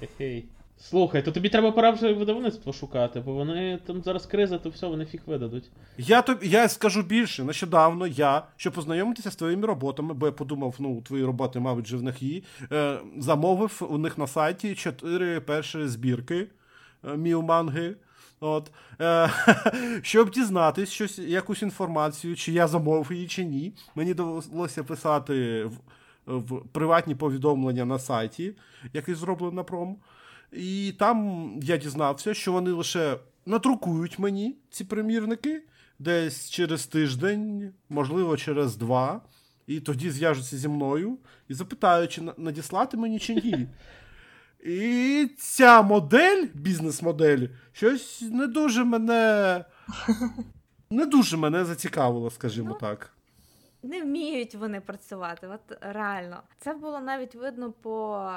Ехей. Слухай, то тобі треба пора вже видавництво шукати, бо вони там зараз криза, то все, вони фіг видадуть. Я тобі я скажу більше. Нещодавно я, щоб познайомитися з твоїми роботами, бо я подумав, ну, твої роботи, мабуть, же в них є, е, замовив у них на сайті чотири перші збірки е, міоманги. От, е, (laughs) щоб дізнатись щось, якусь інформацію, чи я замовив її, чи ні. Мені довелося писати в, в приватні повідомлення на сайті, який зроблений на пром. І там я дізнався, що вони лише надрукують мені ці примірники десь через тиждень, можливо, через два. І тоді зв'яжуться зі мною і запитають, чи надіслати мені чи ні. (laughs) І ця модель, бізнес-модель, щось не дуже мене. Не дуже мене зацікавило, скажімо Ну, так. Не вміють вони працювати, от реально. Це було навіть видно по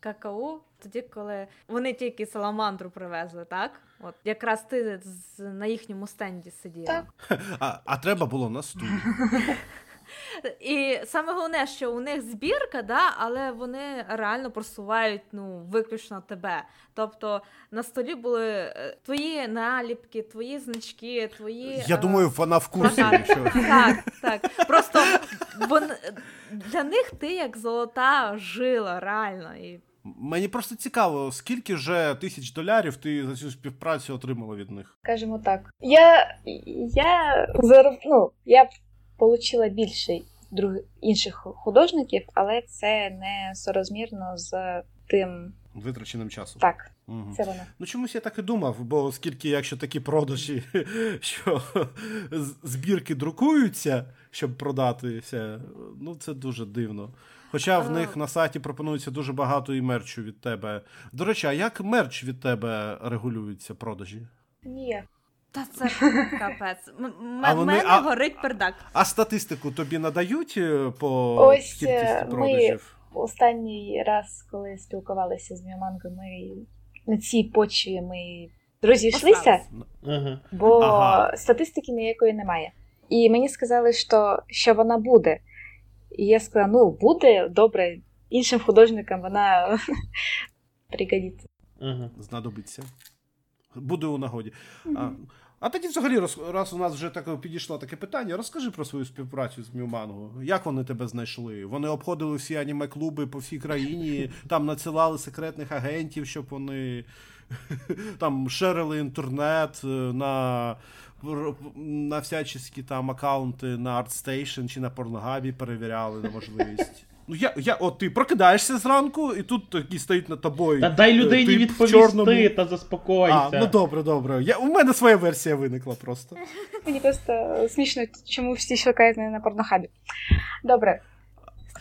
какао, тоді, коли вони тільки саламандру привезли, так? От якраз ти з, на їхньому стенді сиділа. Так. А, а треба було на студію. (laughs) І саме головне, що у них збірка, да, але вони реально просувають ну, виключно тебе. Тобто на столі були е, твої наліпки, твої значки, твої. Я е, думаю, вона в курсі. Так, так. Просто для них ти як золота жила, реально. І Мені просто цікаво, скільки вже тисяч долярів ти за цю співпрацю отримала від них? Скажімо так. Я, я, ну, я отримала більше інших художників, але це не соразмірно з тим. Витраченим часом. Так, Угу. це воно. Ну чомусь я так і думав, бо оскільки якщо такі продажі, (laughs) що збірки друкуються, щоб продатися, ну це дуже дивно. Хоча в них на сайті пропонується дуже багато і мерчу від тебе. До речі, а як мерч від тебе регулюється продажі? Ні. Та це (laughs) капець. М- м- А вони- мене а- горить пердак. А статистику тобі надають е, по Ось, кількості е, ми- Останній раз, коли спілкувалися з Міоманго, ми на цій почві ми розійшлися, Ага. бо Ага. статистики ніякої немає. І мені сказали, що, що вона буде. І я сказала: ну, буде добре, іншим художникам вона (laughs) пригодиться. Ага. Знадобиться. Буде у нагоді. А, а тоді, взагалі, роз, раз у нас вже так підійшло таке питання, розкажи про свою співпрацю з Мюманго. Як вони тебе знайшли? Вони обходили всі аніме-клуби по всій країні, (laughs) там надсилали секретних агентів, щоб вони (laughs) там шерили інтернет е, на, на всячески там аккаунти на ArtStation чи на Pornhub перевіряли на можливість. Ну, я, я, от ти прокидаєшся зранку, і тут такий стоїть над тобою. Та дай людині тип відповісти чорному. та заспокойся. А, ну добре, добре. Я, у мене своя версія виникла просто. (laughs) Мені просто смішно, чому всі шукають мене на порнохабі. Добре.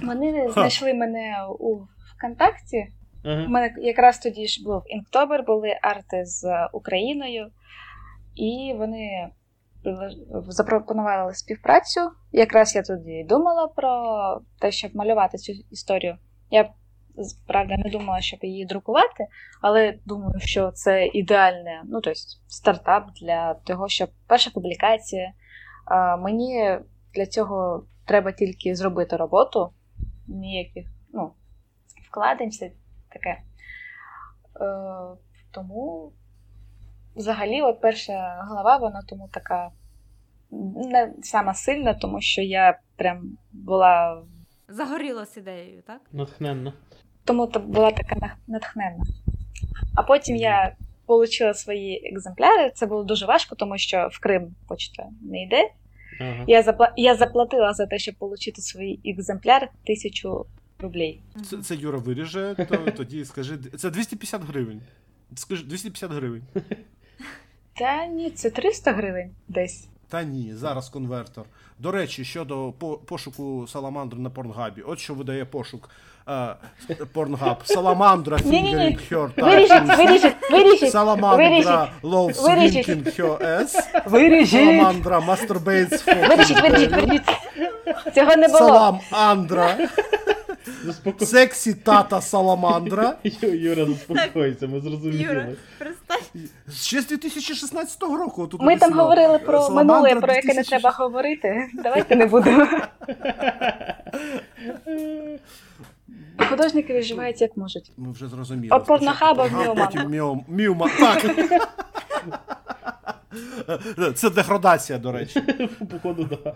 Вони знайшли мене у ВКонтакті. У мене якраз тоді ж був Інктобер, були арти з Україною, і вони запропонували співпрацю. Якраз я тоді думала про те, щоб малювати цю історію. Я правда не думала, щоб її друкувати, але думаю, що це ідеальне, ну тобто стартап для того, щоб перша публікація. Мені для цього треба тільки зробити роботу, ніяких ну, вкладень, все таке. Е, тому взагалі, от перша глава, вона тому така не сама сильна, тому що я прям була. Загорілась ідеєю, так? Натхненно. Тому то була така нах- натхненна. А потім я отримала свої екземпляри. Це було дуже важко, тому що в Крим почта не йде. Ага. Я запла... я заплатила за те, щоб отримати свій екземпляр тисячу рублей. Це, це Юра виріже, то тоді скажи. Це 250 гривень. Скажи, 250 гривень. Та ні, це 300 гривень десь. Та ні, зараз конвертор. До речі, щодо пошуку саламандри на порнгабі. От що видає пошук е, порнгаб. Саламандра touches. вирішіть, вирішіть. Саламандра Вирішіть. winking her ass. Саламандра вирішіть, вирішіть. Цього не було. Салам Андра. Заспоко... Сексі тата Саламандра. (laughs) Юра, заспокойся, ми Юра, зрозуміли. перестань. Ще з 2016 року. Тут Ми там говорили про Саламандра минуле, про яке не треба говорити. Давайте не будемо. (laughs) Художники виживають як можуть. Ми вже зрозуміли. От порнохаба в Міом- Міоманг. Так. (laughs) Це деградація, до речі. Походу, да.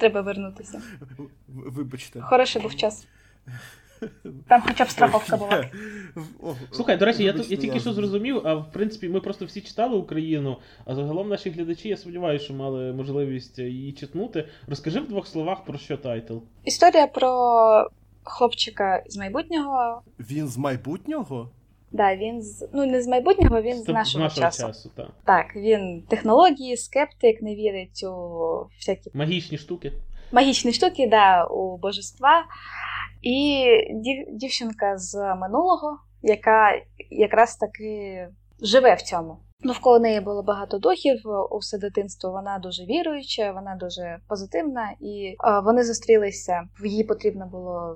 Треба вернутися. Вибачте. Хороший був час. Там хоча б страховка була. Слухай, до речі, я, я тільки що зрозумів, а в принципі ми просто всі читали Україну, а загалом наші глядачі, я сподіваюся, що мали можливість її читнути. Розкажи в двох словах про що тайтл. Історія про хлопчика з майбутнього. Він з майбутнього? Да, він з ну не з майбутнього, він з З нашого, часу. часу так. Так, він технології, скептик, не вірить у всякі Магічні штуки. магічні штуки, да, у божества. І дів, дівчинка з минулого, яка якраз таки живе в цьому. Навколо неї було багато духів у все дитинство. Вона дуже віруюча, вона дуже позитивна, і е, вони зустрілися. Їй потрібно було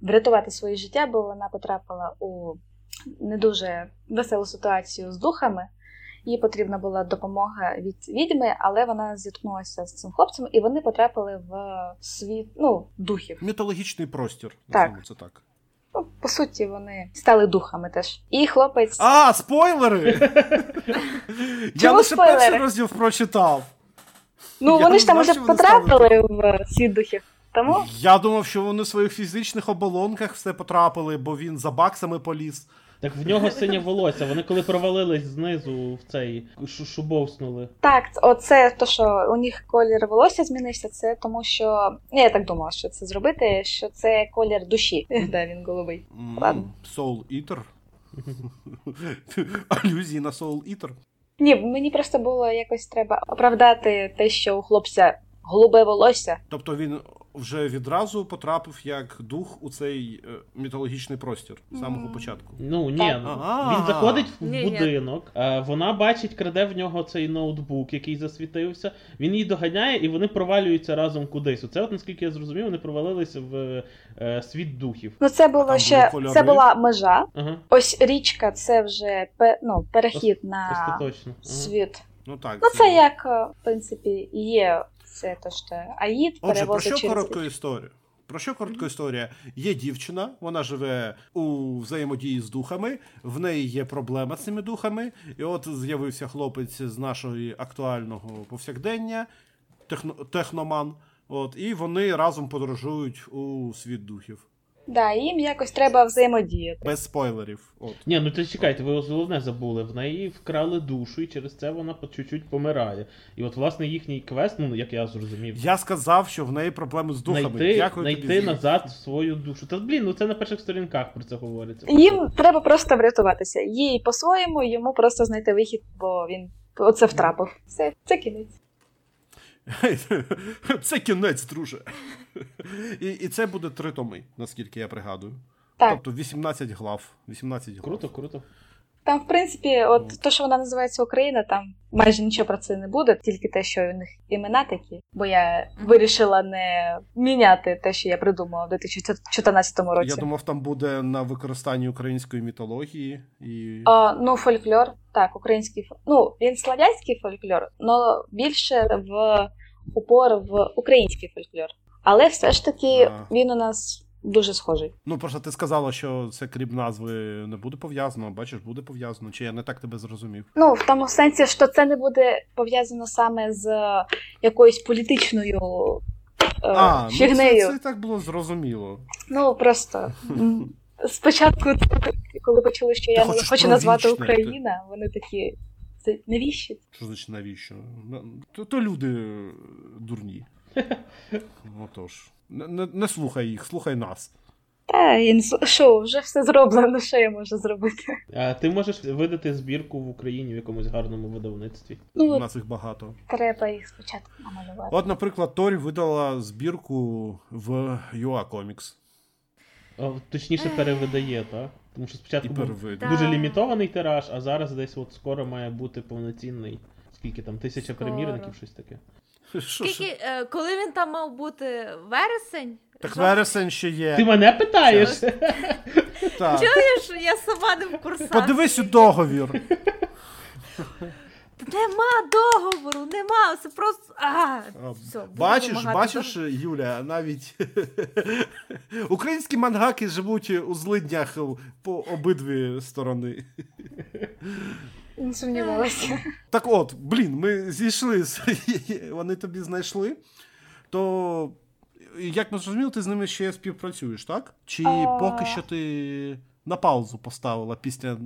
врятувати своє життя, бо вона потрапила у не дуже веселу ситуацію з духами. Їй потрібна була допомога від відьми, але вона зіткнулася з цим хлопцем, і вони потрапили в світ ну, духів. Мітологічний простір. Так. Це так. Ну, по суті, вони стали духами теж. І хлопець. А, спойлери! (laughs) Я лише перший розділ прочитав. ну вони ж там уже потрапили в світ духів. Тому Я думав, що вони в своїх фізичних оболонках все потрапили, бо він за баксами поліз. Так в нього синє волосся. Вони коли провалились знизу в цей шубовснули. так, оце то, що у них колір волосся змінився, це тому що. Я так думала, що це зробити, що це колір душі. (laughs) Да, він голубий. Ладно. Soul Eater. (laughs) Алюзії на Soul Eater. Ні, мені просто було якось треба оправдати те, що у хлопця голубе волосся. Тобто він вже відразу потрапив як дух у цей е, мітологічний простір з самого початку. Ну ні, ну, він заходить в будинок, е, вона бачить, краде в нього цей ноутбук, який засвітився. Він її доганяє, і вони провалюються разом кудись. Оце, от наскільки я зрозумів, вони провалилися в е, світ духів. Ну, це було ще це була межа. Ага, Ось річка це вже ну, перехід на світ. Ну так. Ну, це як, в принципі, є це то, що Аїд Отже, про що через коротку історію? Про що коротка історія? Є дівчина, вона живе у взаємодії з духами, в неї є проблема з цими духами, і от з'явився хлопець з нашого актуального повсякдення, техно, техноман. От, і вони разом подорожують у світ духів. Да, їм якось треба взаємодіяти. Без спойлерів. От. Ні, ну то чекайте, ви головне забули. В неї вкрали душу, і через це вона по чуть-чуть помирає. І от, власне, їхній квест, ну як я зрозумів, Я сказав, що в неї проблеми з духами. знайти, Дякую знайти тобі. назад свою душу. Та блін, ну це на перших сторінках про це говориться. Їм треба просто врятуватися. Їй по-своєму, йому просто знайти вихід, бо він оце втрапив. Все, це кінець. (laughs) Це кінець, друже. І, і це буде три томи, наскільки я пригадую. Так, Тобто 18 глав. 18 глав. Круто, круто. Там, в принципі, от то, що вона називається Україна, там майже нічого про це не буде, тільки те, що у них імена такі. Бо я вирішила не міняти те, що я придумала у 2014 році. Я думав, там буде на використанні української мітології і. А, ну, фольклор, так, український Ну, він слав'янський фольклор, але більше в упор в український фольклор. Але все ж таки А. він у нас дуже схожий. Ну, просто ти сказала, що це крім назви не буде пов'язано, бачиш, буде пов'язано. Чи я не так тебе зрозумів? Ну, в тому сенсі, що це не буде пов'язано саме з якоюсь політичною е, А, ну це, це так було зрозуміло. Ну, просто Спочатку, коли почули, що я не хочу назвати вічне, Україна, вони такі. Це навіщо? Що значить навіщо? То, то люди е, дурні. (laughs) Отож. Не, не, слухай їх, слухай нас. Та я що, вже все зроблено, що я можу зробити. А ти можеш видати збірку в Україні в якомусь гарному видавництві. У Ну, нас їх багато. треба їх спочатку намалювати. От, наприклад, Торі видала збірку в UA Comics. А, точніше, перевидає, так? Тому що спочатку був дуже лімітований тираж, а зараз десь от скоро має бути повноцінний. Скільки там, тисяча Скоро. примірників, щось таке. Скільки, е, коли він там мав бути вересень? Так Жовтень? вересень ще є. Ти мене питаєш? (laughs) Так. Чуєш, я сама не в курсах. Подивись у договір. Нема договору, нема. Це просто. А, все, Бачиш, бачиш, Юля, навіть (laughs) українські мангаки живуть у злиднях по обидві сторони. Не сумнівалася. Так от, блін, ми зійшли, (laughs) вони тобі знайшли. То, як ми зрозуміли, ти з ними ще співпрацюєш, так? Чи А. поки що ти на паузу поставила після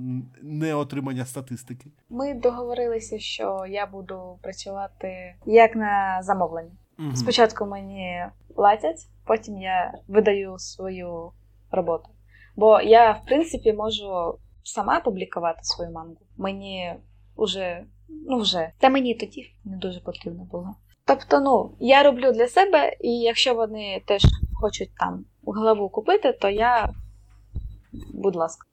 неотримання статистики? Ми договорилися, що я буду працювати як на замовлення. Мгм. Спочатку мені платять, потім я видаю свою роботу. Бо я, в принципі, можу сама публікувати свою мангу. Мені вже, ну вже, та мені тоді не дуже потрібно було. Тобто, ну, я роблю для себе, і якщо вони теж хочуть там главу купити, то я, будь ласка.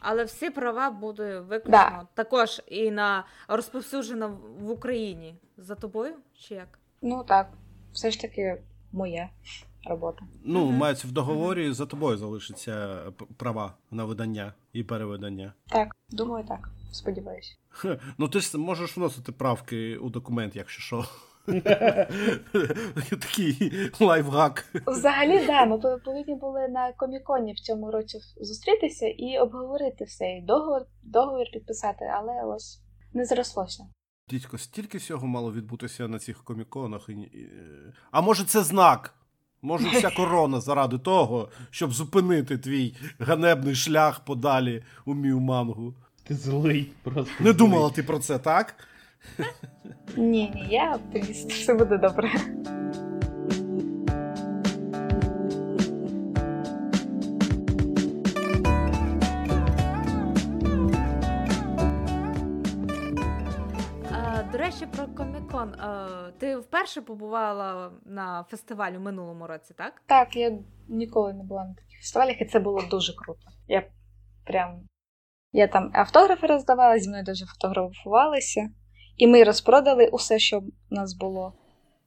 Але всі права буде виключно Да. також і на розповсюджено в Україні. За тобою? Чи як? Ну так, все ж таки моя робота. Ну, Мгм. мається в договорі за тобою залишаться права на видання і перевидання. Так, думаю, так. Сподіваюся. Ну, ти ж можеш вносити правки у документ, якщо що. (laughs) Такий лайфхак. Взагалі, да, ми повинні були на коміконі в цьому році зустрітися і обговорити все, і договір, договір підписати, але ось не зрослося. Дідько, стільки всього мало відбутися на цих коміконах. І- А може це знак? Може, (laughs) вся корона заради того, щоб зупинити твій ганебний шлях подалі у міумангу. Ти злий, просто. Не злий. думала ти про це, так? Ні, ні, я оптиміст, все буде добре. Комікон. А, ти вперше побувала на фестивалі у минулому році, так? Так, я ніколи не була на таких фестивалях, і це було дуже круто. Я прям. Я там автографи роздавала, зі мною дуже фотографувалися, і ми розпродали усе, що в нас було.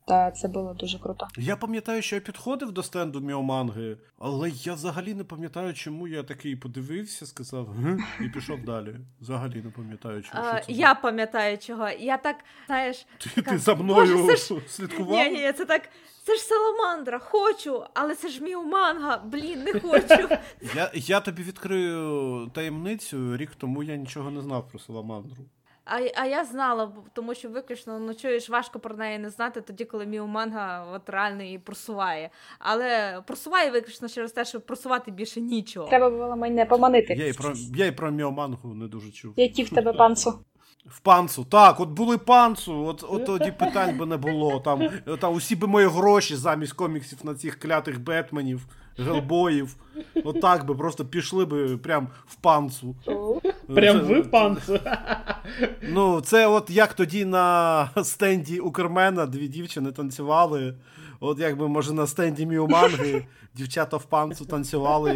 Та це було дуже круто. Я пам'ятаю, що я підходив до стенду Міоманги, але я взагалі не пам'ятаю, чому я такий подивився, сказав і пішов далі. Взагалі не пам'ятаю, чому. А, що це я пам'ятаю чого. Я так, знаєш, Ти, така, ти за мною «Боже, це ж- слідкував? ні, ні, це так. Це ж саламандра, хочу, але це ж Міоманга, блін, не хочу. Я, я тобі відкрию таємницю. Рік тому я нічого не знав про саламандру. А, а я знала, тому що виключно ну чуєш, важко про неї не знати тоді, коли Міоманга от реально її просуває. Але просуває виключно через те, що просувати більше нічого. Треба було мене поманити. Я і про я і про Міомангу не дуже чув. Які в тебе панцу? В панцу, так, от були панцу, от, от тоді питань би не було. Там, там усі би мої гроші замість коміксів на цих клятих Бетменів, Гелбоїв. Отак би просто пішли би прям в панцу. Прям Це- в панцу. Ну, це от як тоді на стенді Укрмена дві дівчини танцювали. От якби, може, на стенді Міоманги дівчата в панцу танцювали,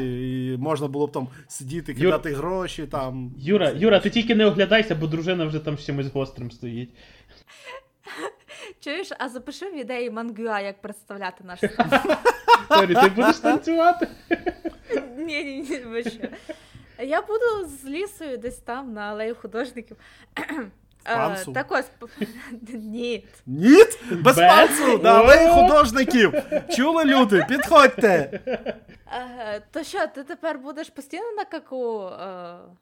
і можна було б там сидіти, Юр- кидати гроші там. Юра, Юра, ти тільки не оглядайся, бо дружина вже там з чимось гострим стоїть. Чуєш, а запиши в ідеї Манга Юа, як представляти наш стан. (laughs) Sorry, ти будеш танцювати? Ні, ні, ні, ви що. Я буду з лісою десь там на алеї художників. Е, панцу? Так ось, п- (laughs) ні. Без панцу! На алеї художників! Чули люди? Підходьте! Е, То що, ти тепер будеш постійно на каку е,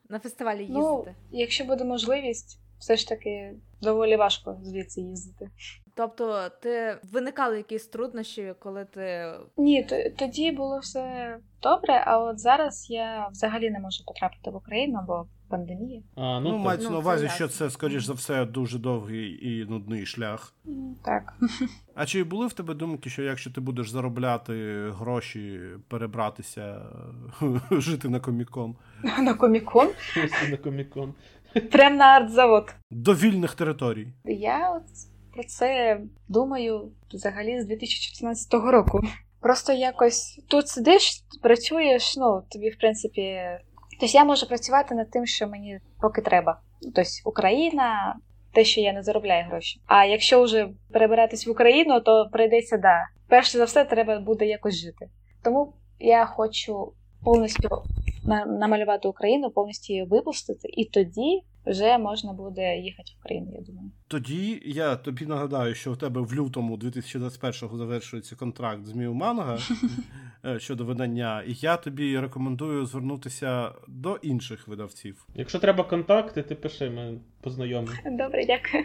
на фестивалі Ну, їздити? якщо буде можливість, все ж таки доволі важко звідси їздити. Тобто, ти виникали якісь труднощі, коли ти. Ні, тоді було все добре, а от зараз я взагалі не можу потрапити в Україну, бо пандемія. А, Ну, ну мається ну, на увазі, що це, скоріш за все, дуже довгий і нудний шлях. Так. А чи були в тебе думки, що якщо ти будеш заробляти гроші, перебратися, (laughs) жити на комікон? На комікон? На комікон. Прям на артзавод. До вільних територій. Я от про це думаю взагалі з 2014 року. Просто якось тут сидиш, працюєш, ну тобі, в принципі, тобто я можу працювати над тим, що мені поки треба. Тобто Україна, те, що я не заробляю гроші. А якщо вже перебиратись в Україну, то прийдеться, да. Перше за все, треба буде якось жити. Тому я хочу повністю намалювати Україну, повністю її випустити, і тоді вже можна буде їхати в Україну, я думаю. Тоді я тобі нагадаю, що у тебе в лютому 2021-го завершується контракт з Міоманга (laughs) е, щодо видання, і я тобі рекомендую звернутися до інших видавців. Якщо треба контакти, ти пиши, ми познайомимо. Добре, дякую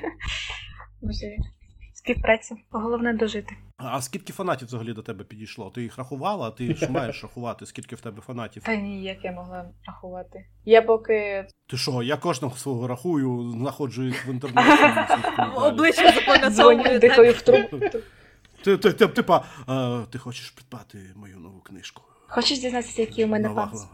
співпрацю. Головне дожити. А скільки фанатів взагалі до тебе підійшло? Ти їх рахувала? Ти ж (laughs) маєш рахувати, скільки в тебе фанатів? Та ні, як я могла рахувати. Я поки. Ти що, я кожного свого рахую, знаходжу їх в (laughs) інтернеті. Обличчя запам'ятовую. дихаю в трубку. (laughs) Типа, ти хочеш придбати мою нову книжку? Хочеш дізнатися, які у мене фанси?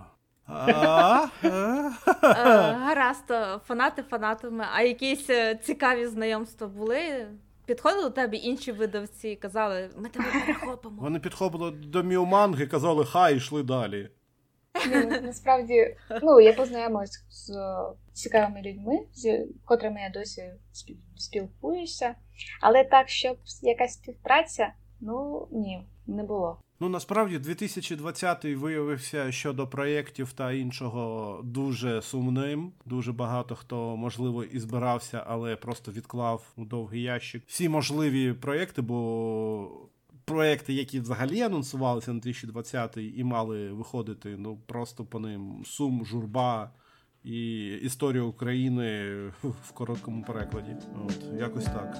Гаразд, фанати фанатами, а якісь е, цікаві знайомства були Підходили до тебе інші видавці і казали, ми тебе перехопимо. Вони підходили до Міуманги, і казали, хай йшли далі. Ні, Насправді, ну, я познайомилась з цікавими людьми, з котрими я досі спілкуюся. Але так, щоб якась співпраця, ну ні, не було. Ну насправді 2020-й виявився щодо проєктів та іншого дуже сумним. Дуже багато хто можливо і збирався, але просто відклав у довгий ящик всі можливі проєкти, бо. Проекти, які взагалі анонсувалися на 2020-й і мали виходити, ну просто по ним сум, журба і історія України в короткому перекладі. От якось так.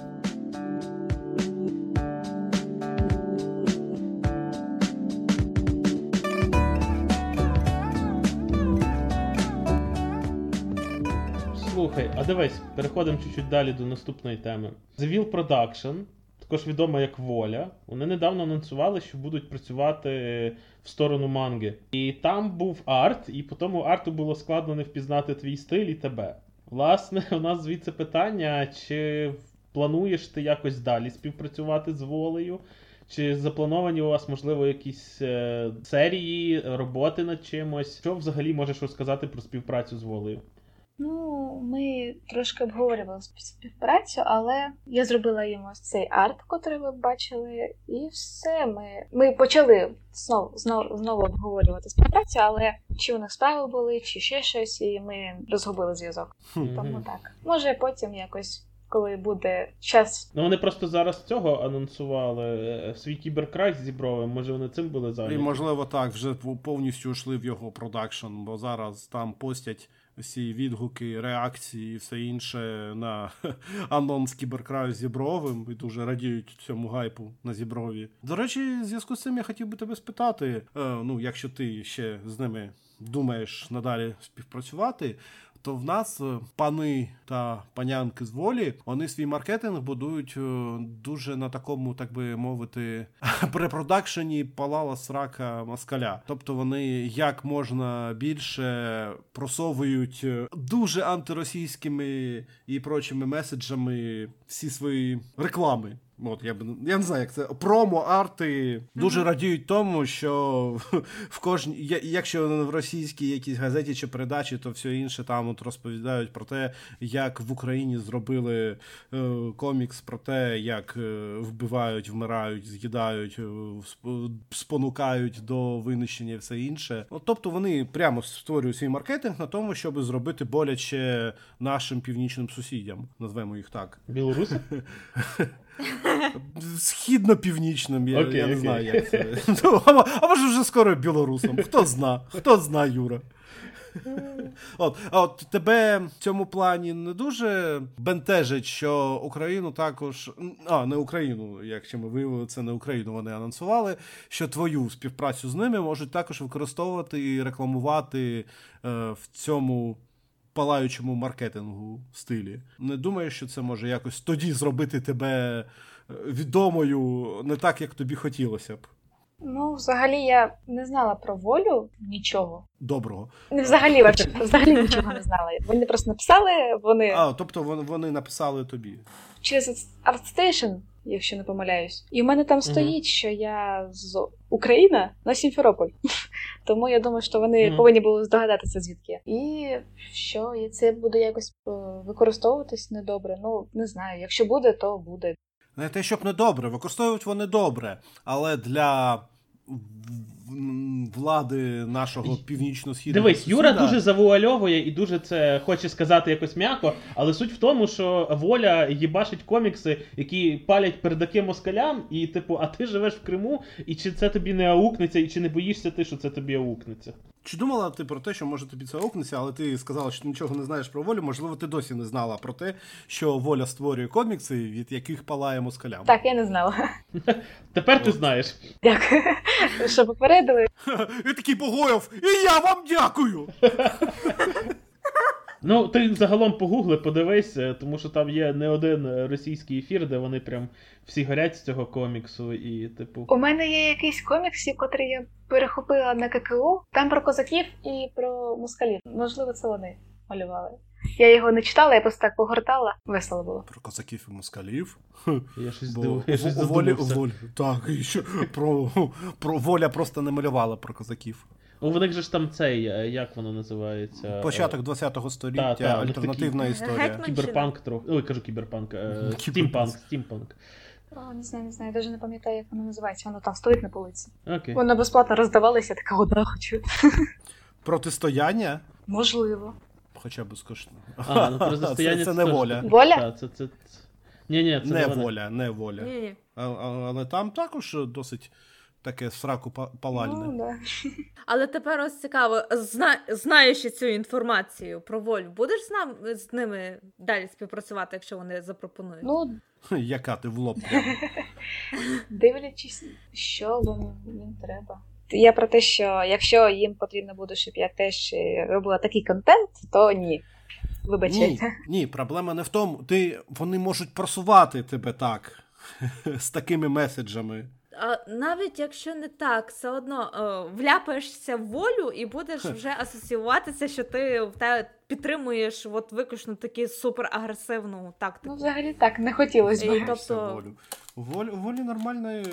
Слухай, а дивись, переходимо чуть-чуть далі до наступної теми. The Will Production, також відома як Воля, вони недавно анонсували, що будуть працювати в сторону манги. І там був арт, і по тому арту було складно не впізнати твій стиль і тебе. Власне, (laughs) у нас звідси питання, чи плануєш ти якось далі співпрацювати з волею? Чи заплановані у вас, можливо, якісь е, серії, роботи над чимось? Що взагалі можеш розказати про співпрацю з волею? Ну, ми трошки обговорювали співпрацю, але я зробила йому цей арт, який ви бачили, і все. Ми ми почали знову знову, знову обговорювати співпрацю, але чи у них справи були, чи ще щось, і ми розгубили зв'язок. Mm-hmm. Тому так. Може, потім якось. Коли буде час. Ну вони просто зараз цього анонсували е, свій кіберкрай з зібровим. Може вони цим були зайняті? І можливо так, вже повністю йшли в його продакшн, бо зараз там постять всі відгуки, реакції і все інше на (laughs) анонс кіберкраю Зібровим і дуже радіють цьому гайпу на Зіброві. До речі, в зв'язку з цим я хотів би тебе спитати: е, ну, якщо ти ще з ними думаєш надалі співпрацювати, то в нас е, пани та панянки з волі вони свій маркетинг будують е, дуже на такому, так би мовити, (laughs) препродакшені палала срака москаля. Тобто вони як можна більше просовують е, дуже антиросійськими і прочими меседжами всі свої реклами. От, я б я не знаю, як це промо-арти дуже mm-hmm. радіють тому, що (laughs) в кожній, якщо в російській якійсь газеті чи передачі, то все інше там от розповідають про те, як в Україні зробили е, комікс про те, як е, вбивають, вмирають, з'їдають, е, спонукають до винищення і все інше. От, Тобто вони прямо створюють свій маркетинг на тому, щоб зробити боляче нашим північним сусідям. Назвемо їх так. Білоруси? (laughs) Східно-північним, я, okay, я не okay. знаю, як це. (laughs) Ну, а може вже скоро білорусом. Хто зна, хто зна, Юра. От, а от тебе в цьому плані не дуже бентежить, що Україну також. А, не Україну, якщо ми виявили, це не Україну, вони анонсували, що твою співпрацю з ними можуть також використовувати і рекламувати е, в цьому. Палаючому маркетингу стилі. Не думаю, що це може якось тоді зробити тебе е, відомою не так, як тобі хотілося б. Ну, взагалі, я не знала про волю нічого. Доброго. Не взагалі, взагалі нічого не знала. Вони просто написали, вони А, тобто вони, вони написали тобі. через ArtStation, якщо не помиляюсь. І в мене там стоїть, що я з Україна на Сімферополь. (laughs) Тому я думаю, що вони Мгм. повинні були здогадатися, звідки. І що, і це буде якось е, використовуватись недобре. Ну, не знаю. Якщо буде, то буде. Не те, щоб не добре, використовують вони добре, але для влади нашого північно-східного Дивись, Юра дуже завуальовує і дуже це хоче сказати якось м'яко, але суть в тому, що воля їбашить комікси, які палять передаки москалям, і типу, а ти живеш в Криму, і чи це тобі не аукнеться, і чи не боїшся ти, що це тобі аукнеться? Чи думала ти про те, що може тобі це окнеться, але ти сказала, що ти нічого не знаєш про волю. Можливо, ти досі не знала про те, що воля створює комікси, від яких палає москалям. Так, я не знала. (laughs) Тепер ти знаєш. Дякую, що попередили. (laughs) І такий Богоєв, і я вам дякую. (laughs) Ну, ти загалом погугли, подивись, е, тому що там є не один е, російський ефір, де вони прям всі горять з цього коміксу, і, типу. У мене є якийсь комікс, котрий я перехопила на ККУ. Там про козаків і про москалів. Можливо, це вони малювали. Я його не читала, я просто так погортала. Весело було. Про козаків і москалів. (laughs) Я щось Бо я щось волі, волі, так, (laughs) і що про, про воля просто не малювала про козаків. У них же ж там цей, е, як воно називається? Початок 20-го століття, та, та, альтернативна такі- історія. Кіберпанк трохи. Ой, кажу кіберпанк. е, Стімпанк, стімпанк. О, не знаю, не знаю, я навіть не пам'ятаю, як воно називається. Воно там стоїть на полиці. Окей. Воно безплатно роздавалося, така одна хочу. (laughs) Протистояння, Можливо. хоча б безкоштовно. А, ну (laughs) протистояння це, це не воля. Воля? Та, це, це, це... Ні, ні, це Не не, воля. не воля. Ні, ні. А, а- але там також досить таке сраку палальне. Ну, да. (laughs) Але тепер ось цікаво, зна... знаючи цю інформацію про волю, будеш з нам з ними далі співпрацювати, якщо вони запропонують? ну (laughs) Яка ти в лоб (laughs) дивлячись, що їм треба. Я про те, що якщо їм потрібно буде, щоб я теж робила такий контент, то ні. Ні, ні, проблема не в тому. Ти, вони можуть просувати тебе так, з такими меседжами. А навіть якщо не так, все одно е, вляпаєшся в волю і будеш вже асоціюватися, що ти в те підтримуєш от виключно таку суперагресивну тактику. Ну, взагалі так, не хотілося б. Тобто- волю. Волі, волі нормальні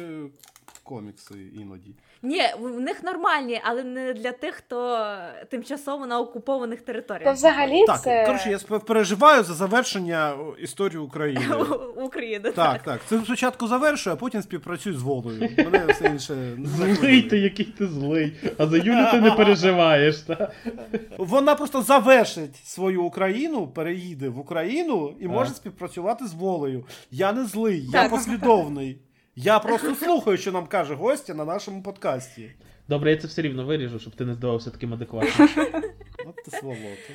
комікси іноді. Ні, в них нормальні, але не для тих, хто тимчасово на окупованих територіях. Та взагалі Так, це. коротше, я переживаю за завершення історії України. (laughs) України. Так, так. Це спочатку завершую, а потім співпрацюю з волею. Мене (laughs) все інше Злий ти, який ти злий. А за Юлю ти не переживаєш, та? Вона просто завершить свою Україну, переїде в Україну і може співпрацювати з волею. Я не злий, я послідовний. Я просто слухаю, що нам каже гостя на нашому подкасті. Добре, я це все рівно виріжу, щоб ти не здавався таким адекватним. От ти сволота.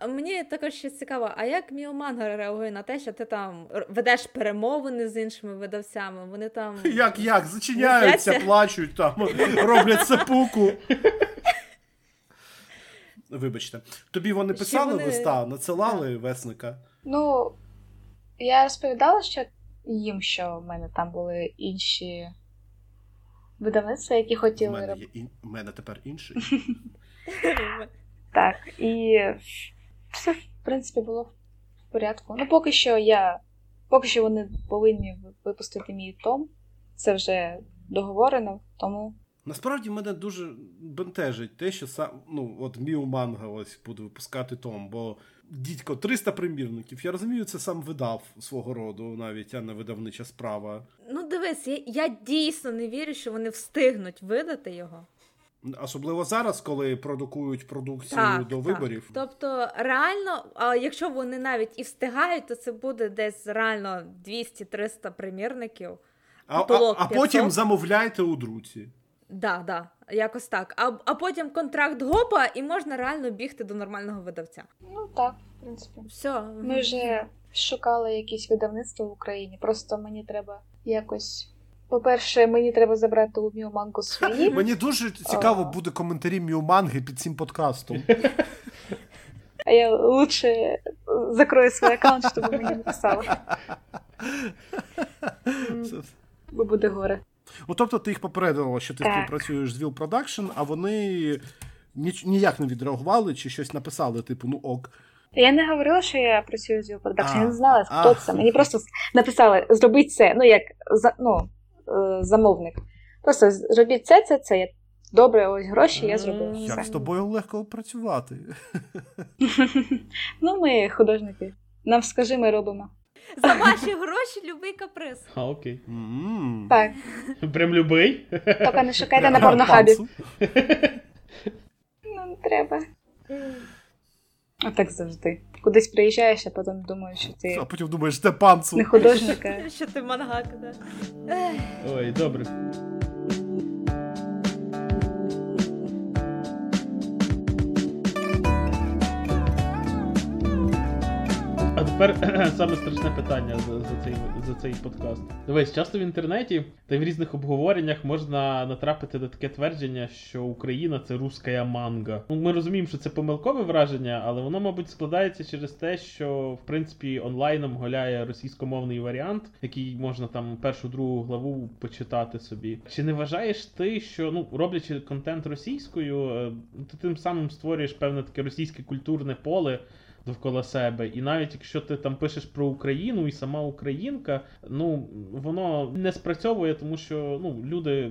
А, мені також ще цікаво, а як Міоманга реагує на те, що ти там ведеш перемовини з іншими видавцями? Вони там (laughs) Як як? Зачиняються, плачуть там, роблять сепуку. Вибачте, тобі вони Ще писали вони- листа, надсилали весника. Ну, я розповідала що їм, що в мене там були інші видавництва, які У хотіли мене, робити. є, ін- у мене тепер інший. (laughs) Так, і все, в принципі, було в порядку. Ну, поки що я. Поки що вони повинні випустити мій том. Це вже договорено, тому. Насправді мене дуже бентежить те, що сам ну от Mew Manga ось буде випускати Том, бо дідько 300 примірників. Я розумію, це сам видав свого роду, навіть а не видавнича справа. Ну дивись, я, я дійсно не вірю, що вони встигнуть видати його. Особливо зараз, коли продукують продукцію Так, до так. виборів. Тобто, реально, якщо вони навіть і встигають, то це буде десь реально 200-300 примірників. А, а, а потім замовляйте у друці. Да, да, якось так. А, а потім контракт гопа, і можна реально бігти до нормального видавця. Ну так, в принципі. Все. Ми вже шукали якісь видавництво в Україні. Просто мені треба якось. По-перше, мені треба забрати у Міо Манго свої. (laughs) Мені дуже цікаво буде коментарі Міуманги під цим подкастом. (laughs) А я лучше закрою свій аккаунт, щоб мені не писали. Це- (laughs) Бо буде горе. Ну, тобто ти їх попередила, що ти Так. співпрацюєш з Will Production, а вони ніяк не відреагували чи щось написали, типу, ну ок. Я не говорила, що я працюю з Production, А, я не знала, хто а. це. Мені просто написали, зробіть це, ну як за, ну, е, замовник. Просто зробіть це, це, це. Я, Добре, ось гроші, я зробила. Як з тобою легко працювати. (laughs) Ну, ми художники. Нам скажи, ми робимо. За ваші гроші любий каприз. А, окей. Так, Прям любий. тільки не шукайте на порнохабі. Ну, не треба. А так завжди. Кудись приїжджаєш, а потім думаєш, що ти А потім думаєш, це панцу. не художника. Що ти мангак, да. Ой, добре. Тепер (clears throat) саме страшне питання за, за, цей, за цей подкаст. Дивись, часто в інтернеті та в різних обговореннях можна натрапити на таке твердження, що Україна це руська манга. Ну, ми розуміємо, що це помилкове враження, але воно, мабуть, складається через те, що в принципі онлайном гуляє російськомовний варіант, який можна там першу другу главу почитати собі. Чи не вважаєш ти, що ну роблячи контент російською, е, ти тим самим створюєш певне таке російське культурне поле? Довкола себе, і навіть якщо ти там пишеш про Україну і сама українка, ну воно не спрацьовує, тому що ну люди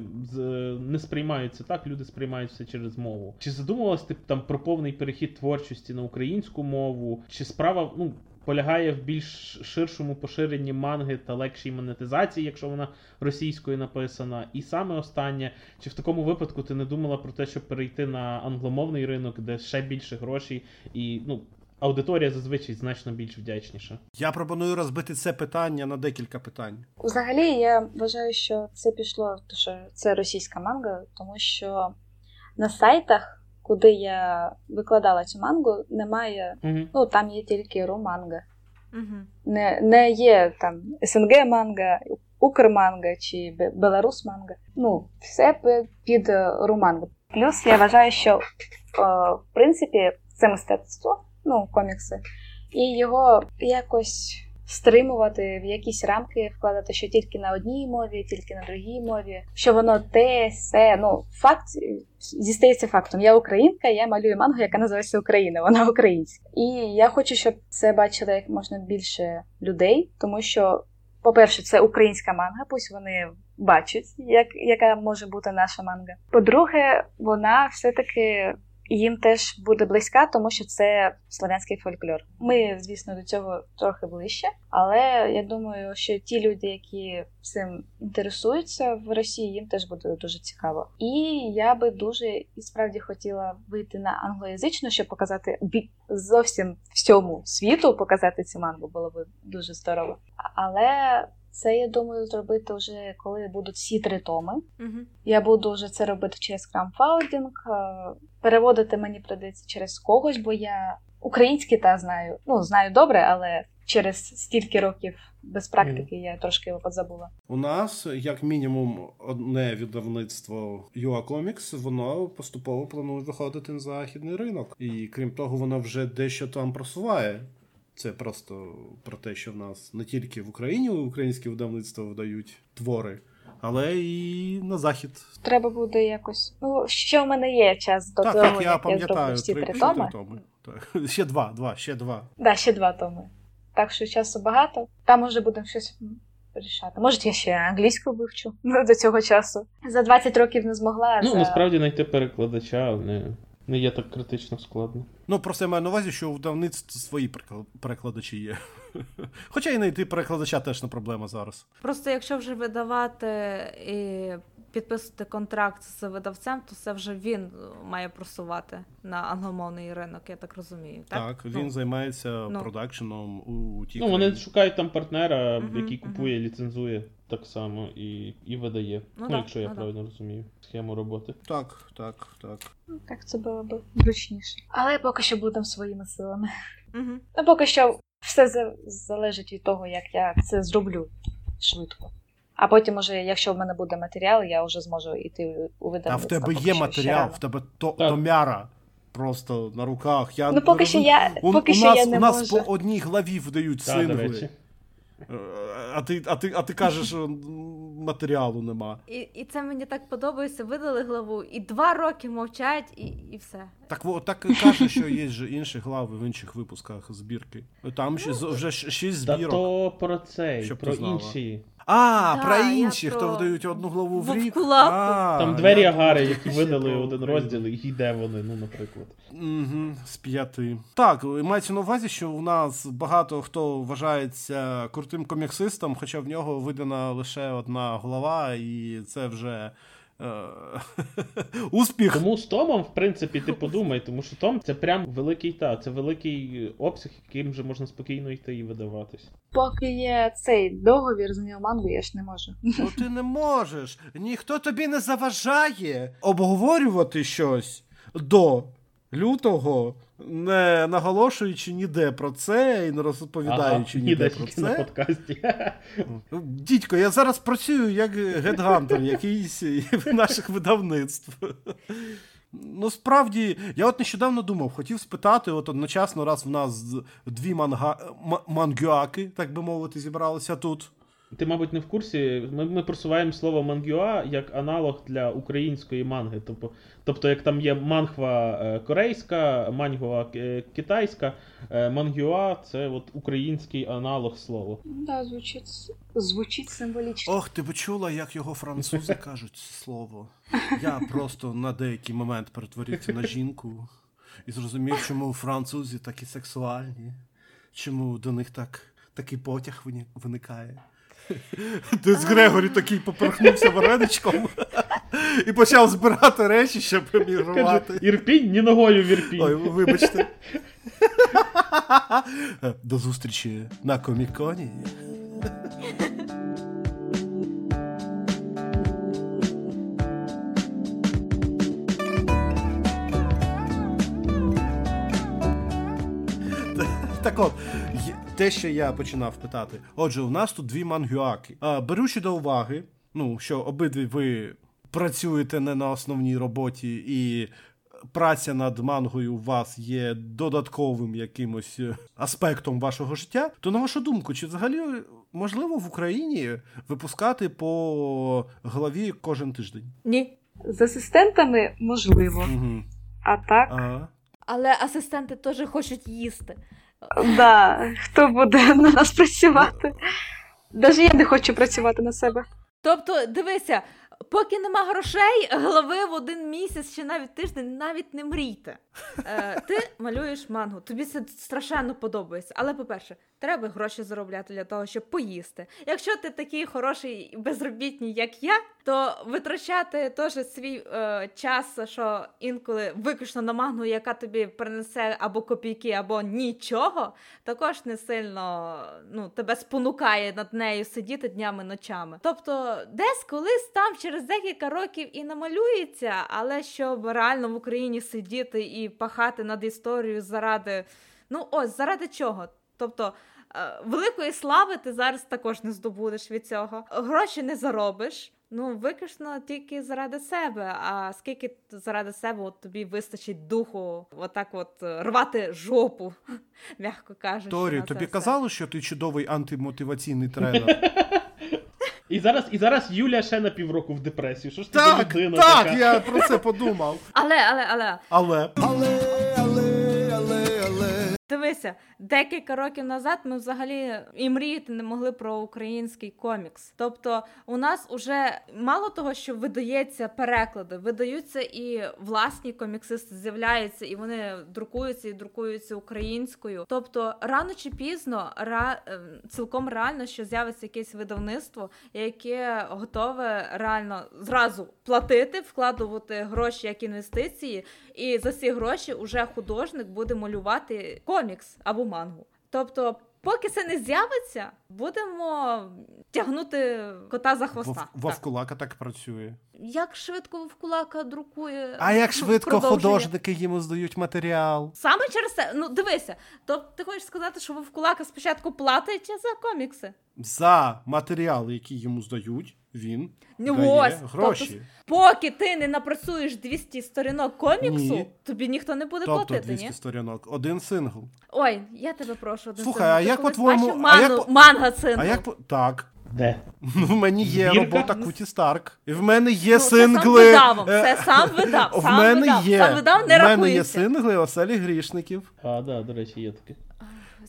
не сприймають це так, люди сприймають все через мову. Чи задумувалась ти там про повний перехід творчості на українську мову? Чи справа ну полягає в більш ширшому поширенні манги та легшій монетизації, якщо вона російською написана? І саме останнє, чи в такому випадку ти не думала про те, щоб перейти на англомовний ринок, де ще більше грошей і ну. Аудиторія зазвичай значно більш вдячніша. Я пропоную розбити це питання на декілька питань. Взагалі, я вважаю, що це пішло, тому що це російська манга, тому що на сайтах, куди я викладала цю мангу, немає. Угу. Ну, там є тільки романга. Мгм. Не, не є там СНГ манга, Укрманга чи Бе- Беларус манга. Ну, все під е, руманга. Плюс я вважаю, що е, в принципі це мистецтво, ну, комікси, і його якось стримувати в якісь рамки, вкладати, що тільки на одній мові, тільки на другій мові, що воно те, се. Ну, факт зістається фактом. Я українка, я малюю мангу, яка називається Україна, вона українська. І я хочу, щоб це бачили як можна більше людей, тому що, по-перше, це українська манга, пусть вони бачать, як, яка може бути наша манга. По-друге, вона все-таки їм теж буде близька, тому що це славянський фольклор. Ми, звісно, до цього трохи ближче, але я думаю, що ті люди, які цим інтересуються в Росії, їм теж буде дуже цікаво. І я би дуже і справді хотіла вийти на англоязичну, щоб показати зовсім всьому світу, показати цю мангу було б дуже здорово. Але це я думаю зробити вже коли будуть всі три томи. Мгм. Я буду вже це робити через краудфандинг. е, Переводити мені прийдеться через когось, бо я український та знаю. Ну, знаю добре, але через стільки років без практики я трошки його позабула. У нас, як мінімум, одне видавництво UA Comics, воно поступово планує виходити на західний ринок. І крім того, воно вже дещо там просуває. Це просто про те, що в нас не тільки в Україні українські видавництва видають твори, але і на захід. Треба буде якось. Ну, ще в мене є час до так, того, так, я як я пам'ятаю, зроблю всі три, три три томи. томи. Так. (laughs) Ще два, два, ще два. Да, ще два томи. Так що часу багато. Там може будемо щось вирішати. Може, я ще англійську вивчу (laughs) до цього часу. За 20 років не змогла. Ну, за... насправді знайти перекладача не, не є так критично складно. Ну, просто я маю на увазі, що у давниць свої перекла- перекладачі є. (laughs) Хоча і знайти перекладача теж не проблема зараз. Просто якщо вже видавати і підписувати контракт з видавцем, то це вже він має просувати на англомовний ринок, я так розумію. Так, Так, він Ну, займається ну. продакшеном у тій Ну, вони шукають там партнера, Мгм, який купує, ліцензує так само і, і видає. Ну Ну, да, якщо я ну правильно розумію схему роботи. Так, так, так. Ну, Так це було б зручніше. Але поки що будемо своїми силами. Угу. Ну, поки що все залежить від того, як я це зроблю швидко. А потім, уже, якщо в мене буде матеріал, я вже зможу йти у видавництво. А в тебе є матеріал, в тебе то, томяра просто на руках. Я Ну, поки не що я- у, поки у що нас, я не у нас можу. по одній главі вдають сингли. Е, А ти, а, ти, а ти кажеш, матеріалу нема. І, і це мені так подобається. Видали главу, і два роки мовчать, і, і все. Так во так і каже, що є ж інші глави в інших випусках збірки. Там ще з- вже шість шість Та то про цей, Щоб про знала. інші. А, Да, про я інші, про хто видають одну главу в рік. А, Там двері я Агари, які видали один розділ, і де вони, ну, наприклад. Угу, з п'яти. Так, мається на увазі, що у нас багато хто вважається крутим коміксистом, хоча в нього видана лише одна глава, і це вже (laughs) успіх. Тому з Томом, в принципі, ти подумай, тому що Том це прям великий та, це великий обсяг, яким вже можна спокійно йти і видаватись. Поки є цей договір з Неомангу, я ж не можу. Ну ти не можеш. Ніхто тобі не заважає обговорювати щось до лютого, не наголошуючи ніде про це і не розповідаючи ніде ніде про тільки на це. подкасті. (laughs) Дідько, я зараз працюю як headhunter якийсь (laughs) наших видавництв. Ну, справді, я от нещодавно думав, хотів спитати, от одночасно, раз в нас дві манга... мангюаки, так би мовити, зібралися тут. Ти, мабуть, не в курсі. Ми, ми просуваємо слово мангюа як аналог для української манги. Тобто, тобто як там є манхва е, корейська, маньхуа е, китайська, е, мангюа це от український аналог слова. Да, звучить, звучить символічно. Ох, ти би чула, як його французи (laughs) кажуть слово. Я просто на деякий момент перетворився на жінку і зрозумів, чому французи такі сексуальні, чому до них так, такий потяг виникає. Десь Грегорі такий поперхнувся вареничком і почав збирати речі, щоб емігрувати. Ірпінь, ні ногою в Ірпінь. Ой, вибачте. До зустрічі на коміконі. Так от, те, що я починав питати. Отже, у нас тут дві мангюаки. А, беручи до уваги, ну, що обидві ви працюєте не на основній роботі, і праця над мангою у вас є додатковим якимось е, аспектом вашого життя, то на вашу думку, чи взагалі можливо в Україні випускати по главі кожен тиждень? Ні. З асистентами можливо. Угу. А так, Ага. Але асистенти теж хочуть їсти. Да, хто буде на нас працювати? Навіть я не хочу працювати на себе. Тобто, дивися, поки нема грошей, голови в один місяць чи навіть тиждень навіть не мрійте. Е, ти малюєш мангу, тобі це страшенно подобається. Але, по-перше, треба гроші заробляти для того, щоб поїсти. Якщо ти такий хороший і безробітний, як я, то витрачати теж свій е, час, що інколи виключно на мангу, яка тобі принесе або копійки, або нічого, також не сильно ну, тебе спонукає над нею сидіти днями ночами. Тобто, десь колись там через декілька років і намалюється, але щоб реально в Україні сидіти і пахати над історією заради. Ну ось заради чого? Тобто. е, Великої слави ти зараз також не здобудеш від цього. Гроші не заробиш. Ну, виключно тільки заради себе. А скільки заради себе от тобі вистачить духу, отак от е, рвати жопу, (laughs) м'яко кажучи. Торі, тобі все. казали, що ти чудовий антимотиваційний (laughs) тренер? І зараз, і зараз Юля ще на півроку в депресію. Що ж ти людина так, така? я про це подумав. Але, але, але, Але. Дивися, декілька років назад ми взагалі і мріяти не могли про український комікс. Тобто, у нас уже мало того, що видається переклади, видаються і власні коміксисти з'являються, і вони друкуються і друкуються українською. Тобто, рано чи пізно ра... ем, цілком реально, що з'явиться якесь видавництво, яке готове реально зразу платити, вкладувати гроші як інвестиції, і за ці гроші уже художник буде малювати комікс або мангу. Тобто, поки це не з'явиться, будемо тягнути кота за хвоста. Вов- Так. Вовкулака так працює. Як швидко Вовкулака друкує. А як швидко продовжує. художники йому здають матеріал. Саме через це, ну дивися, тобто ти хочеш сказати, що Вовкулака спочатку платить за комікси? За матеріал, який йому здають, він Ну, дає ось, гроші. Тобто, поки ти не напрацюєш 200 сторінок коміксу, Ні. тобі ніхто не буде Тобто платити, 200 ні? сторінок, один сингл. Ой, я тебе прошу. один Слухай, сингл. а Ти як по-твоєму- як манга сингл? А як по- так? Де? (laughs) Ну, в мене є Збірка? робота Куті Старк. І в мене є Ну, це сам сингли. видав, е, це сам видав, (laughs) В сам мене видав, є. сам видав, не в мене є сингли оселі грішників. А, да, до речі, є таке.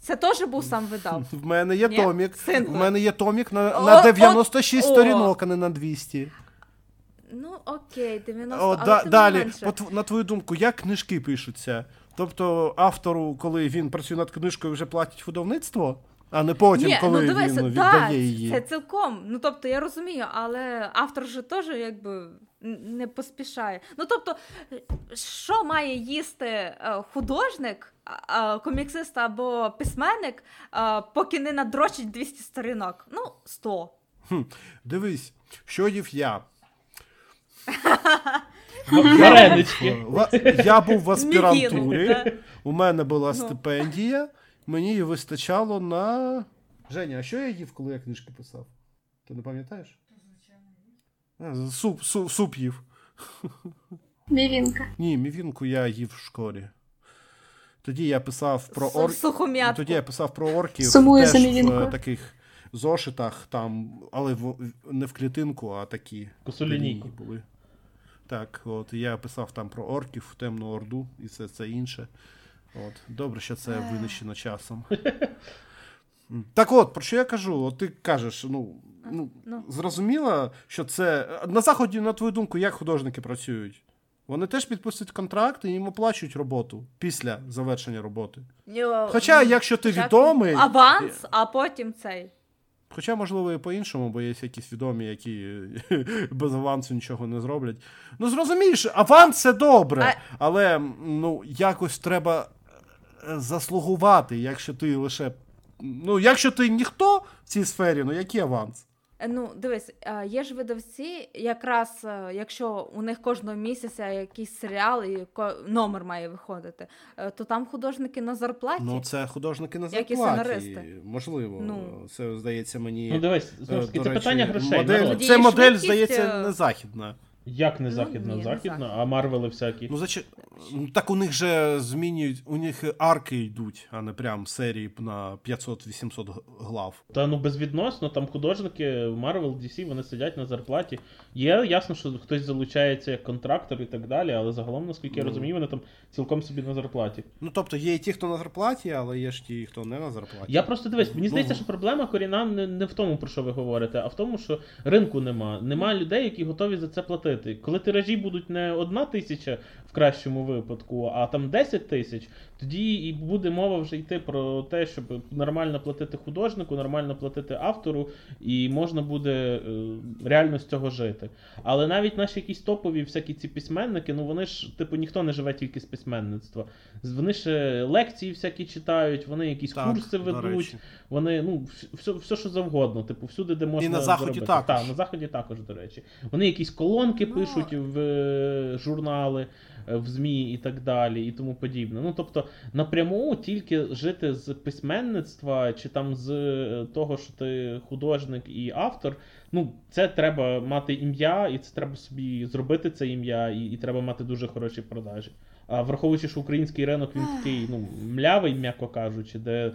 Це теж був сам видав. В мене є Ні? томік. Сингли. В мене є томік на, на 96 о. сторінок, а не на 200. Ну окей, 90, О, але да, тим далі, менше. по на твою думку, як книжки пишуться? Тобто автору, коли він працює над книжкою, вже платять видавництво, а не потім, Ні, коли ну дивися, він да, віддає її. Це цілком. Ну тобто я розумію, але автор же теж якби не поспішає. Ну тобто, що має їсти е, художник, коміксист або письменник, поки не надрочить 200 сторінок? Ну, 100. Хм, дивись, що їв я. (laughs) Варенички. Я був в аспірантурі, у мене була Ну. стипендія, мені її вистачало на. Женя, а що я їв, коли я книжки писав? Ти не пам'ятаєш? А, Суп, суп, суп їв. Мівінка. Ні, мівінку я їв в школі. Тоді я писав про Су- ор... сухом'ятку. Тоді я писав про орків Сумую теж за в е, таких зошитах, там, але в... не в клітинку, а такі Косолінійку. були. Так, от я писав там про орків, темну орду і все це інше. От, добре, що це винищено часом. (laughs) Так от, про що я кажу? От ти кажеш, ну, ну, ну. зрозуміло, що це. На заході, на твою думку, як художники працюють? Вони теж підписують контракт і їм оплачують роботу після завершення роботи. Хоча, ну, якщо ти відомий. Аванс, а потім цей. Хоча, можливо, і по-іншому, бо є якісь відомі, які (laughs) без авансу нічого не зроблять. Ну, зрозумієш, аванс це добре, А- але ну, якось треба е, заслугувати, якщо ти лише. Ну, якщо ти ніхто в цій сфері, ну який аванс? Е, Ну, дивись, е, є ж видавці, якраз е, якщо у них кожного місяця якийсь серіал і ко- номер має виходити, е, то там художники на зарплаті. Ну, це художники на Як і зарплаті. сценаристи. Можливо, Ну. це здається мені. Ну дивись, знову е, ж таки, це речі, питання грошей. Модель, це модель, швидкість, здається, е, не західна. Як не Ну, західно, ні, не західно, західно. а Марвели всякі. Ну, заче... ну, так у них же змінюють, у них арки йдуть, а не прям серії на 500-800 глав. Та ну безвідносно, там художники Marvel, DC, вони сидять на зарплаті. Є ясно, що хтось залучається як контрактор і так далі, але загалом, наскільки я Ну. розумію, вони там цілком собі на зарплаті. Ну, тобто є і ті, хто на зарплаті, але є ж ті, хто не на зарплаті. Я просто дивись, мені Ну. здається, що проблема корінна не, не в тому, про що ви говорите, а в тому, що ринку нема. Нема людей, які готові за це платити. Коли тиражі будуть не одна тисяча в кращому випадку, а там 10 тисяч, тоді і буде мова вже йти про те, щоб нормально платити художнику, нормально платити автору, і можна буде е, реально з цього жити. Але навіть наші якісь топові всякі ці письменники, ну вони ж, типу, ніхто не живе тільки з письменництва. Вони ж лекції всякі читають, вони якісь Так, курси ведуть. Вони, ну, все, все, що завгодно, типу, всюди, де можна. на Заході заробити. також. Так, на заході також, до речі. Вони якісь колонки Ну. пишуть в е, журнали, е, в ЗМІ і так далі, і тому подібне. Ну, тобто, напряму тільки жити з письменництва чи там з е, того, що ти художник і автор. Ну, це треба мати ім'я, і це треба собі зробити це ім'я, і, і треба мати дуже хороші продажі. А враховуючи, що український ринок він такий, ну, млявий, м'яко кажучи, де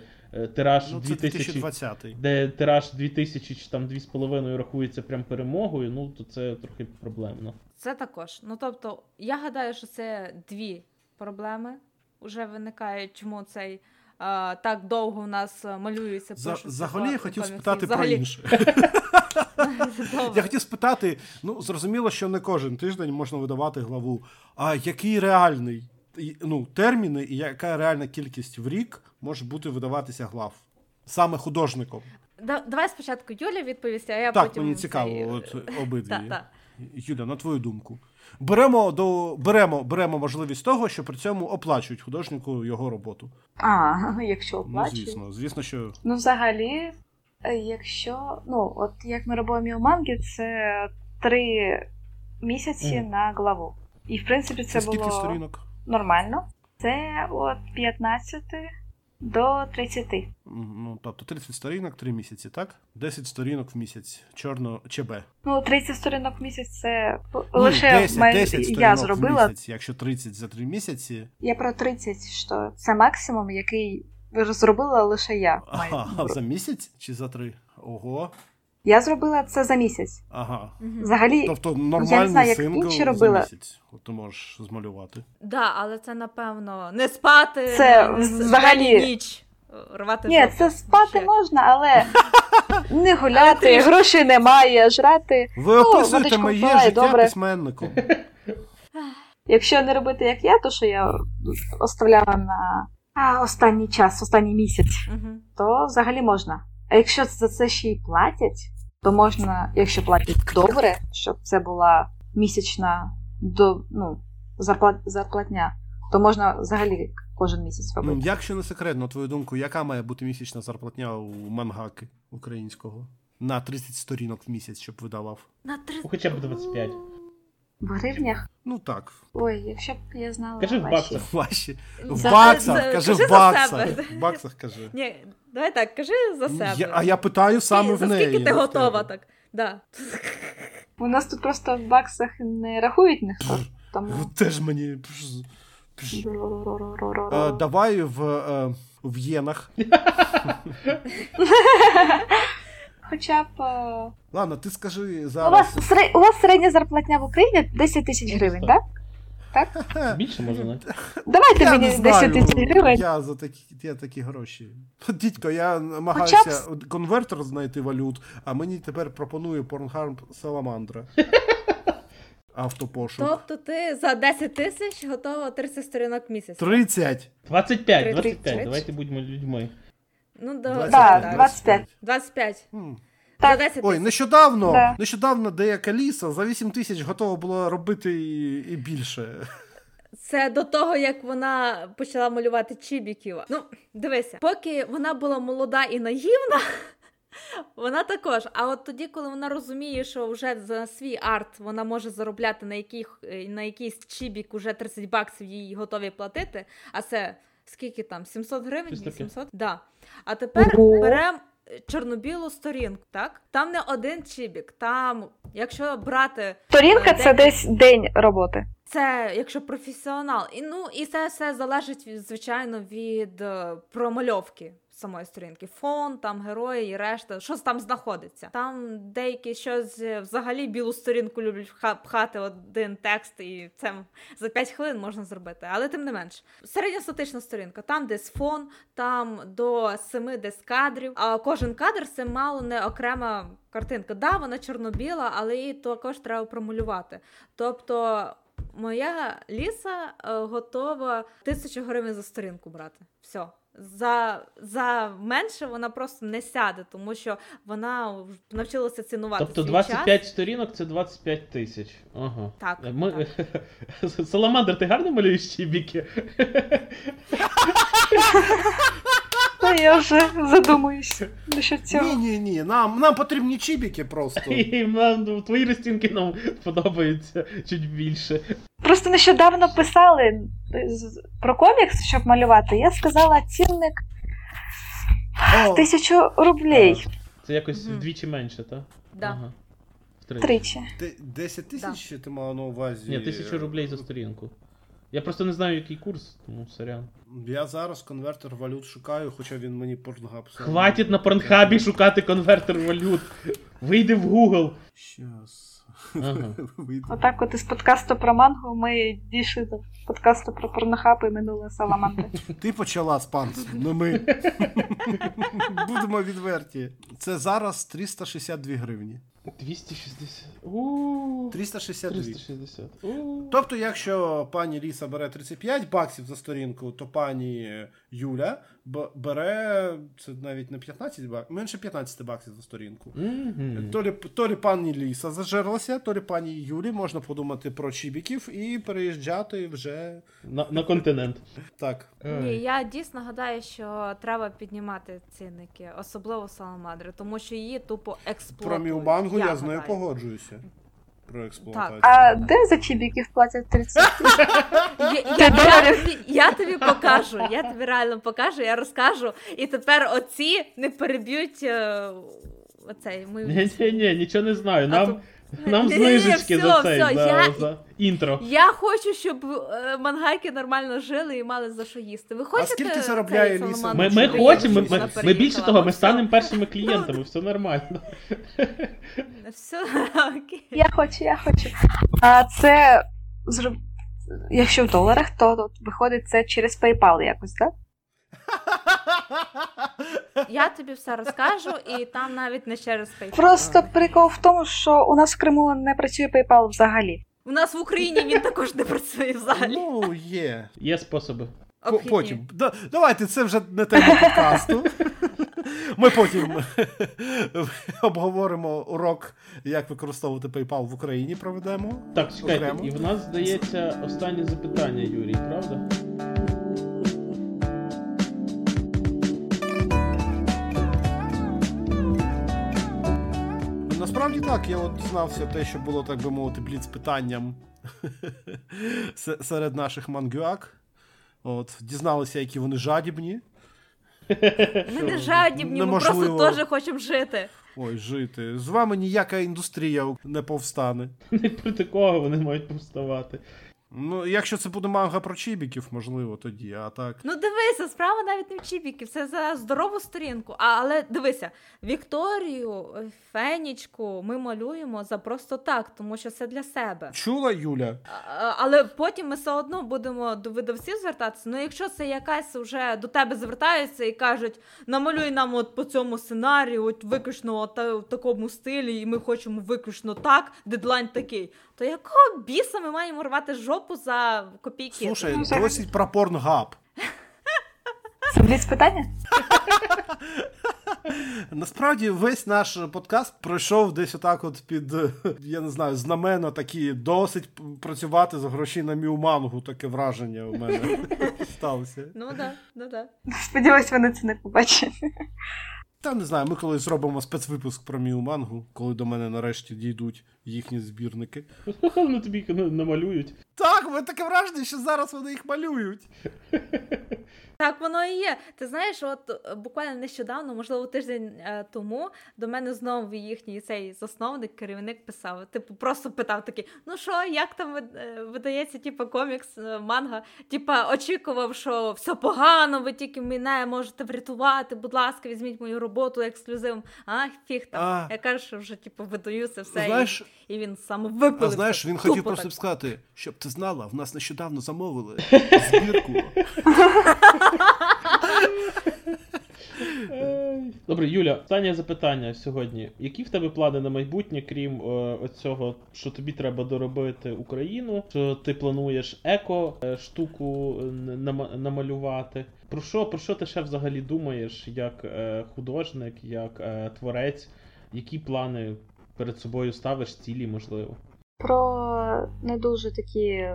тираж Ну, це 2020 де тираж 2000 чи там 2,5 рахується прям перемогою, ну то це трохи проблемно. Це також. Ну тобто, я гадаю, що це дві проблеми вже виникають, чому цей а, так довго у нас е, малюється. За, взагалі я хотів спитати Взагалі. про інше. (laughs) Я хотів спитати: ну, зрозуміло, що не кожен тиждень можна видавати главу. А який реальний ну, терміни і яка реальна кількість в рік може бути видаватися глав? Саме художником. Да- Давай спочатку Юля відповість, а я Так, потім. мені цікаво, цей, от е, обидві. Юля, на твою думку. Беремо до беремо, беремо можливість того, що при цьому оплачують художнику його роботу. А, (laughs) якщо Ну, звісно, звісно, що Ну, взагалі, е, якщо. Ну, от як ми робимо у манги, це три місяці Мгм. на главу. І в принципі це, це скільки було сторінок? Нормально. Це от 15 до 30. Ну, тобто 30 сторінок, 3 місяці, так? 10 сторінок в місяць. Чорно ЧБ. Ну, 30 сторінок в місяць це Ні, лише 10, май- 10 я зробила. в місяць. Якщо 30 за 3 місяці. Я про 30, що це максимум, який зробила лише я. Ага, Май- (laughs) за місяць чи за 3? Ого. Я зробила це за місяць. Ага. Взагалі, Тобто я не знаю, як сингл інші за місяць. От ти можеш змалювати. Да, але це напевно не спати, Це не- взагалі- ніч. е, Рвати Ні, це спати Ще. можна, але (laughs) не гуляти, трішки. грошей немає, жрати. Ви описуєте моє впила, життя добре. письменником. (laughs) Якщо не робити як я, то що я оставляла на а, останній час, останній місяць, то взагалі можна. А якщо за це ще й платять, то можна, якщо платять добре, щоб це була місячна до, ну, зарплат, зарплатня, то можна взагалі кожен місяць робити. Якщо не секрет, на твою думку, яка має бути місячна зарплатня у мангаки українського? На 30 сторінок в місяць, щоб видавав. На три... Ну, хоча б 25. В гривнях? Ну так, Ой, якщо б я знала. Кажи в баксах. (laughs) ваші. В За- баксах, за- кажи кажи в баксах. В баксах кажи. Ні, давай так, кажи за себе. Я, а я питаю саме в за неї. скільки ти готова тебе. так? Да. У нас тут просто в баксах не рахують ніхто. Тому. Теж мені. Е, давай в, е, в єнах. (laughs) (laughs) Хоча б. е, Ладно, ти скажи У вас, сре- у вас середня зарплатня в Україні 10 тисяч гривень, так? Хе, (laughs) Більше може не. Давайте Я мені не 10 тисяч гривень. я за такі, я такі гроші. (laughs) Дідько, я намагаюся конвертер знайти валют, а мені тепер пропонує Pornhub Salamandra. (laughs) Автопошук. Тобто ти за 10 тисяч готова 30 сторінок в місяць. 30. 25, 25. тридцять. Давайте будьмо людьми. Ну, да, 25. Да, так. 25. 25. М. Так. За 10 Ой, нещодавно, Да. нещодавно деяка ліса за 8 тисяч готова була робити і, і більше. Це до того, як вона почала малювати чібіків. Ну, дивися, поки вона була молода і наївна, (laughs) вона також. А от тоді, коли вона розуміє, що вже за свій арт вона може заробляти на яких, на якийсь чібік уже 30 баксів їй готові платити, а це скільки там? 700 гривень? 800? Да. А тепер Ого. беремо чорно-білу сторінку, так? Там не один чібік, там, якщо брати Сторінка це десь день роботи. це якщо професіонал. І ну і це все залежить звичайно від е, промальовки самої сторінки. Фон, там герої і решта, що там знаходиться. Там деякі щось е, взагалі білу сторінку люблять пхати один текст, і це за 5 хвилин можна зробити. Але тим не менш, середньостатична сторінка, там десь фон, там до 7 десь кадрів. А кожен кадр це мало не окрема картинка. Да, вона чорно-біла, але її також треба промалювати. Тобто. Моя ліса е, готова тисячу гривень за сторінку брати. Все. За, за менше вона просто не сяде, тому що вона навчилася цінувати. Тобто свій 25 час. сторінок це 25 тисяч. Ага. Так, Ми... (laughs) Саламандр, ти гарно малюєш чібіки? Та (laughs) я вже задумуюсь насчет Ні, цього. ні, ні. Нам, нам потрібні чібіки просто. (laughs) І нам ну, твої розцінки нам подобаються чуть більше. Просто нещодавно писали про комікс, щоб малювати. Я сказала цінник О, тисячу рублей. Це якось Мгм. вдвічі менше, так? Да. Ага. Тричі. ти- 10 тисяч ти мала на увазі. Ні, тисячу рублей за сторінку. Я просто не знаю, який курс, тому сорян. Я зараз конвертер валют шукаю, хоча він мені порнгап. Хватить на порнхабі шукати конвертер валют. Вийди в Google. Щас. Ага. (laughs) Отак, от із подкасту про мангу ми дійшли до подкасту про порнохаб і минули саламандри. (laughs) Ти почала з панцем, не ми. (laughs) Будемо відверті. Це зараз 362 гривні. 260. У 362. 360. У. Тобто, якщо пані Ліса бере 35 баксів за сторінку, то пані Юля бере це навіть не 15 баксів, менше 15 баксів за сторінку. Мгм. То лі, то лі пані Ліса зажерлася, то лі пані Юлі можна подумати про чібіків і переїжджати вже На, на континент. так. Ні, я дійсно гадаю, що треба піднімати цінники, особливо саламандри, тому що її тупо Про експлуатують. Мілбангу я, з нею погоджуюся. Про експлуатацію. А де за чібіків платять 30? (laughs) Я, я, я, тобі, я тобі покажу, я тобі реально покажу, я розкажу. І тепер оці не переб'ють е, оцей мою. Ні, ні, ні, нічого не знаю. Нам, (laughs) нам знижечки все, за цей, все, за, я- за інтро. Я хочу, щоб е, мангайки нормально жили і мали за що їсти. Ви хочете скільки заробляє Ліса? Ми, Ми- ми хочемо, ми, ми, ми більше того, ми станемо першими клієнтами, все нормально. Все, окей. Я хочу, я хочу. А це. Якщо в доларах, то тут виходить це через PayPal якось, так? (laughs) Я тобі все розкажу, і там навіть не через PayPal. Просто прикол в тому, що у нас в Криму не працює PayPal взагалі. У нас в Україні він також не працює взагалі. Ну, є. Є способи. Обхідні. Потім. Да, давайте, це вже не тема подкасту. Ми потім (laughs) обговоримо урок, як використовувати PayPal в Україні, проведемо. Так, чекайте, Окремо. і в нас здається останнє запитання, Юрій, правда? Насправді так, я от дізнався те, що було, так би мовити, бліц питанням (laughs) серед наших мангюак. От, дізналися, які вони жадібні. Ми не жадібні, ми просто теж хочемо жити. Ой, жити. З вами ніяка індустрія не повстане. Не проти кого вони мають повставати. Ну, якщо це буде манга про чібіків, можливо, тоді, а так. Ну дивися, справа навіть не в чіпіків, це за здорову сторінку. А, але дивися, Вікторію, е, Фенічку ми малюємо за просто так, тому що це для себе. Чула Юля? А, Але потім ми все одно будемо до видавців звертатися. Ну, якщо це якась вже до тебе звертаються і кажуть, намалюй нам от по цьому сценарію, от виключно от та- в такому стилі, і ми хочемо виключно так, дедлайн такий. То якого біса ми маємо рвати жопу за копійки? Слушай, Ну, досить про порнгаб. Це питання? (laughs) Насправді весь наш подкаст пройшов десь отак, от під, я не знаю, знамена такі, досить працювати за гроші на мілмангу, таке враження у мене (laughs) сталося. Ну да, ну да. Сподіваюсь, вони це не побачать. Та не знаю, ми колись зробимо спецвипуск про мілмангу, коли до мене нарешті дійдуть їхні збірники. Вони тобі на- намалюють. Так, ви таке враження, що зараз вони їх малюють. (laughs) Так воно і є. Ти знаєш, от е, буквально нещодавно, можливо, тиждень е, тому до мене знову їхній цей засновник, керівник писав. Типу, просто питав такий: ну що, як там е, видається, типу, комікс, манга? Типа, очікував, що все погано, ви тільки мене можете врятувати. Будь ласка, візьміть мою роботу ексклюзивом. А, фіг там. А. Я кажу, що вже типу видаю це все. Знаєш, і, він саме а знаєш, він Тупо хотів просто так. сказати, щоб ти знала, в нас нещодавно замовили збірку. (laughs) Добре, Юля, останнє запитання сьогодні. Які в тебе плани на майбутнє, крім е, оцього, що тобі треба доробити Україну? Що ти плануєш еко е, штуку е, намалювати? Про що, про що ти ще взагалі думаєш як е, художник, як е, творець? Які плани перед собою ставиш, цілі, можливо? Про не дуже такі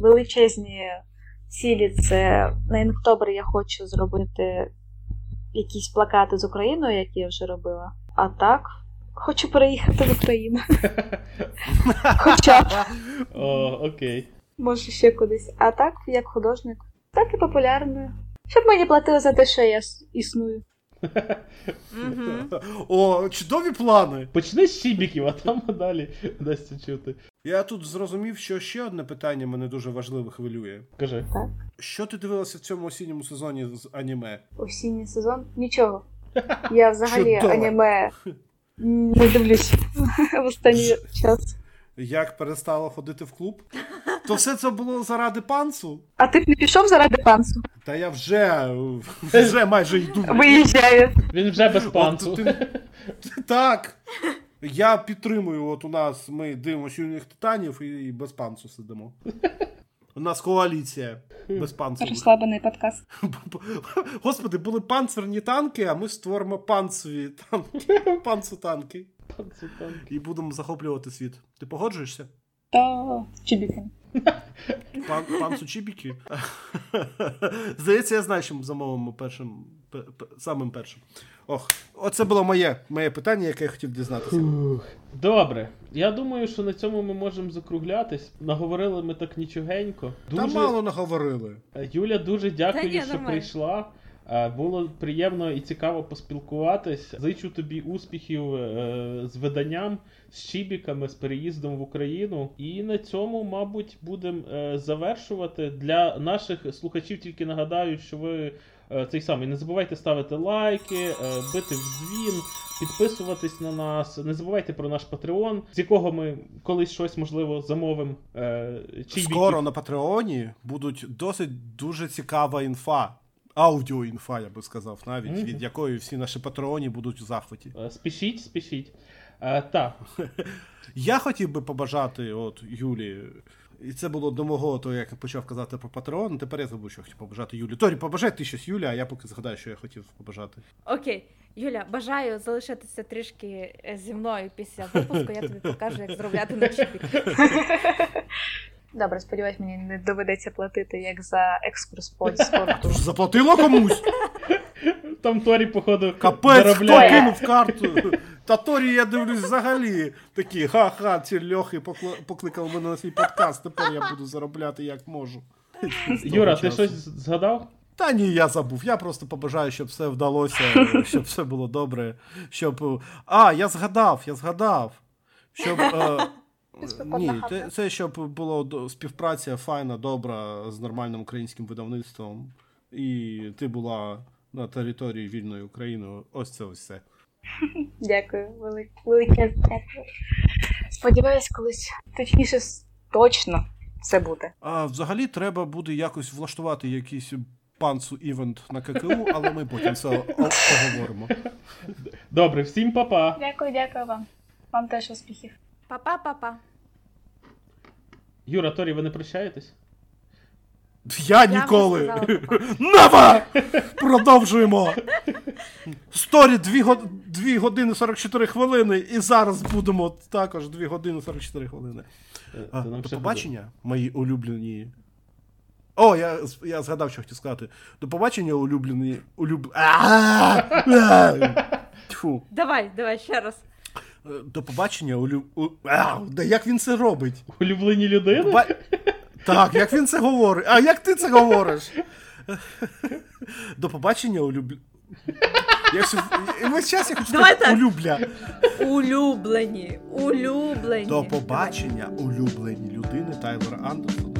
величезні цілі. Це на Інктобер я хочу зробити якісь плакати з Україною, які я вже робила. А так, хочу переїхати в Україну. (laughs) Хоча б, О, окей. може, ще кудись. А так, як художник, так і популярною. Щоб мені платили за те, що я існую. О, чудові плани. Почни з чібіків, а там далі дасться чути. Я тут зрозумів, що ще одне питання мене дуже важливо хвилює. Кажи. Що ти дивилася в цьому осінньому сезоні з аніме? Осінній сезон нічого. Я взагалі Чудово. аніме Не дивлюсь в останній (laughs) час. Як перестала ходити в клуб? То все це було заради панцу? А ти б не пішов заради панцу? Та я вже, вже майже йду. Виїжджає. Він вже без От панцу. ти- Так. Я підтримую, от у нас ми дивимося юних титанів і без панцу сидимо. У нас коаліція без панцу. Розслаблений подкаст. Господи, були панцирні танки, а ми створимо панцеві танки. Панцу-танки. Панцу танк. І будемо захоплювати світ. Ти погоджуєшся? Та з чібіками. Пан, панцу Чібіки? Здається, я знаю, що ми замовимо першим, пе- пе- самим першим. Ох, оце було моє, моє питання, яке я хотів дізнатися. Добре. Я думаю, що на цьому ми можемо закруглятись. Наговорили ми так нічогенько. Та мало наговорили. Е, Юля, дуже дякую, Та ні, що нормально. прийшла. Е, Було приємно і цікаво поспілкуватись. Зичу тобі успіхів е, з виданням, з чібіками, з переїздом в Україну. І на цьому, мабуть, будемо е, завершувати. Для наших слухачів тільки нагадаю, що ви цей самий не забувайте ставити лайки, бити в дзвін. Підписуватись на нас, не забувайте про наш Patreon, з якого ми колись щось можливо замовимо. Е. Скоро на Патреоні будуть досить дуже цікава інфа. Аудіоінфа, я би сказав, навіть, Мгм. від якої всі наші патреоні будуть у захваті. Е, Спішіть, спішіть. Е, так, (laughs) Я хотів би побажати от Юлі. І це було до мого, то як я почав казати про Патреон. Тепер я забув, що хотів побажати Юлі. Торі, побажай ти щось Юлі, а я поки згадаю, що я хотів побажати. Окей, Юля, бажаю залишитися трішки е, зі мною після випуску. Я тобі покажу, як зробляти на чіпі. (laughs) Добре, сподіваюсь, мені не доведеться платити як за екскурс по (laughs) ж заплатила комусь? там Торі, походу, Капець, хто кинув карту? Та Торі, я дивлюсь взагалі. Такі, ха-ха, ці льохи покликали мене на свій подкаст, тепер я буду заробляти як можу. (laughs) Юра, ти щось згадав? Та ні, я забув. Я просто побажаю, щоб все вдалося, щоб все було добре. Щоб. А, я згадав, я згадав. Щоб. Е... Ні, це, це щоб була співпраця файна, добра з нормальним українським видавництвом. І ти була на території вільної України. Ось це ось все. (laughs) Дякую, велик- велике дякую. Сподіваюсь, колись точніше, точно все буде. А взагалі треба буде якось влаштувати якийсь панцу івент на ККУ, але ми потім це поговоримо. Добре, всім па-па. Дякую, дякую вам. Вам теж успіхів. Па-па-па-па. Юра, Торі, ви не прощаєтесь? Я ніколи. папа. (laughs) Нева! Продовжуємо. Сторі 2, год... 2 години 44 хвилини, і зараз будемо також 2 години 44 хвилини. Е, А, до побачення, мої улюблені. О, я, я згадав, що хотів сказати. До побачення, улюблені. Улюб... (laughs) Тьфу. Давай, давай ще раз. Е, До побачення, улюб... У... А, да як він це робить? Улюблені людини? Ба... Так, як він це говорить? А як ти це говориш? До побачення, улюб... Я все... Весь час я хочу сказати улюбля. Улюблені, улюблені. До побачення, улюблені людини Тайлера Андерсона.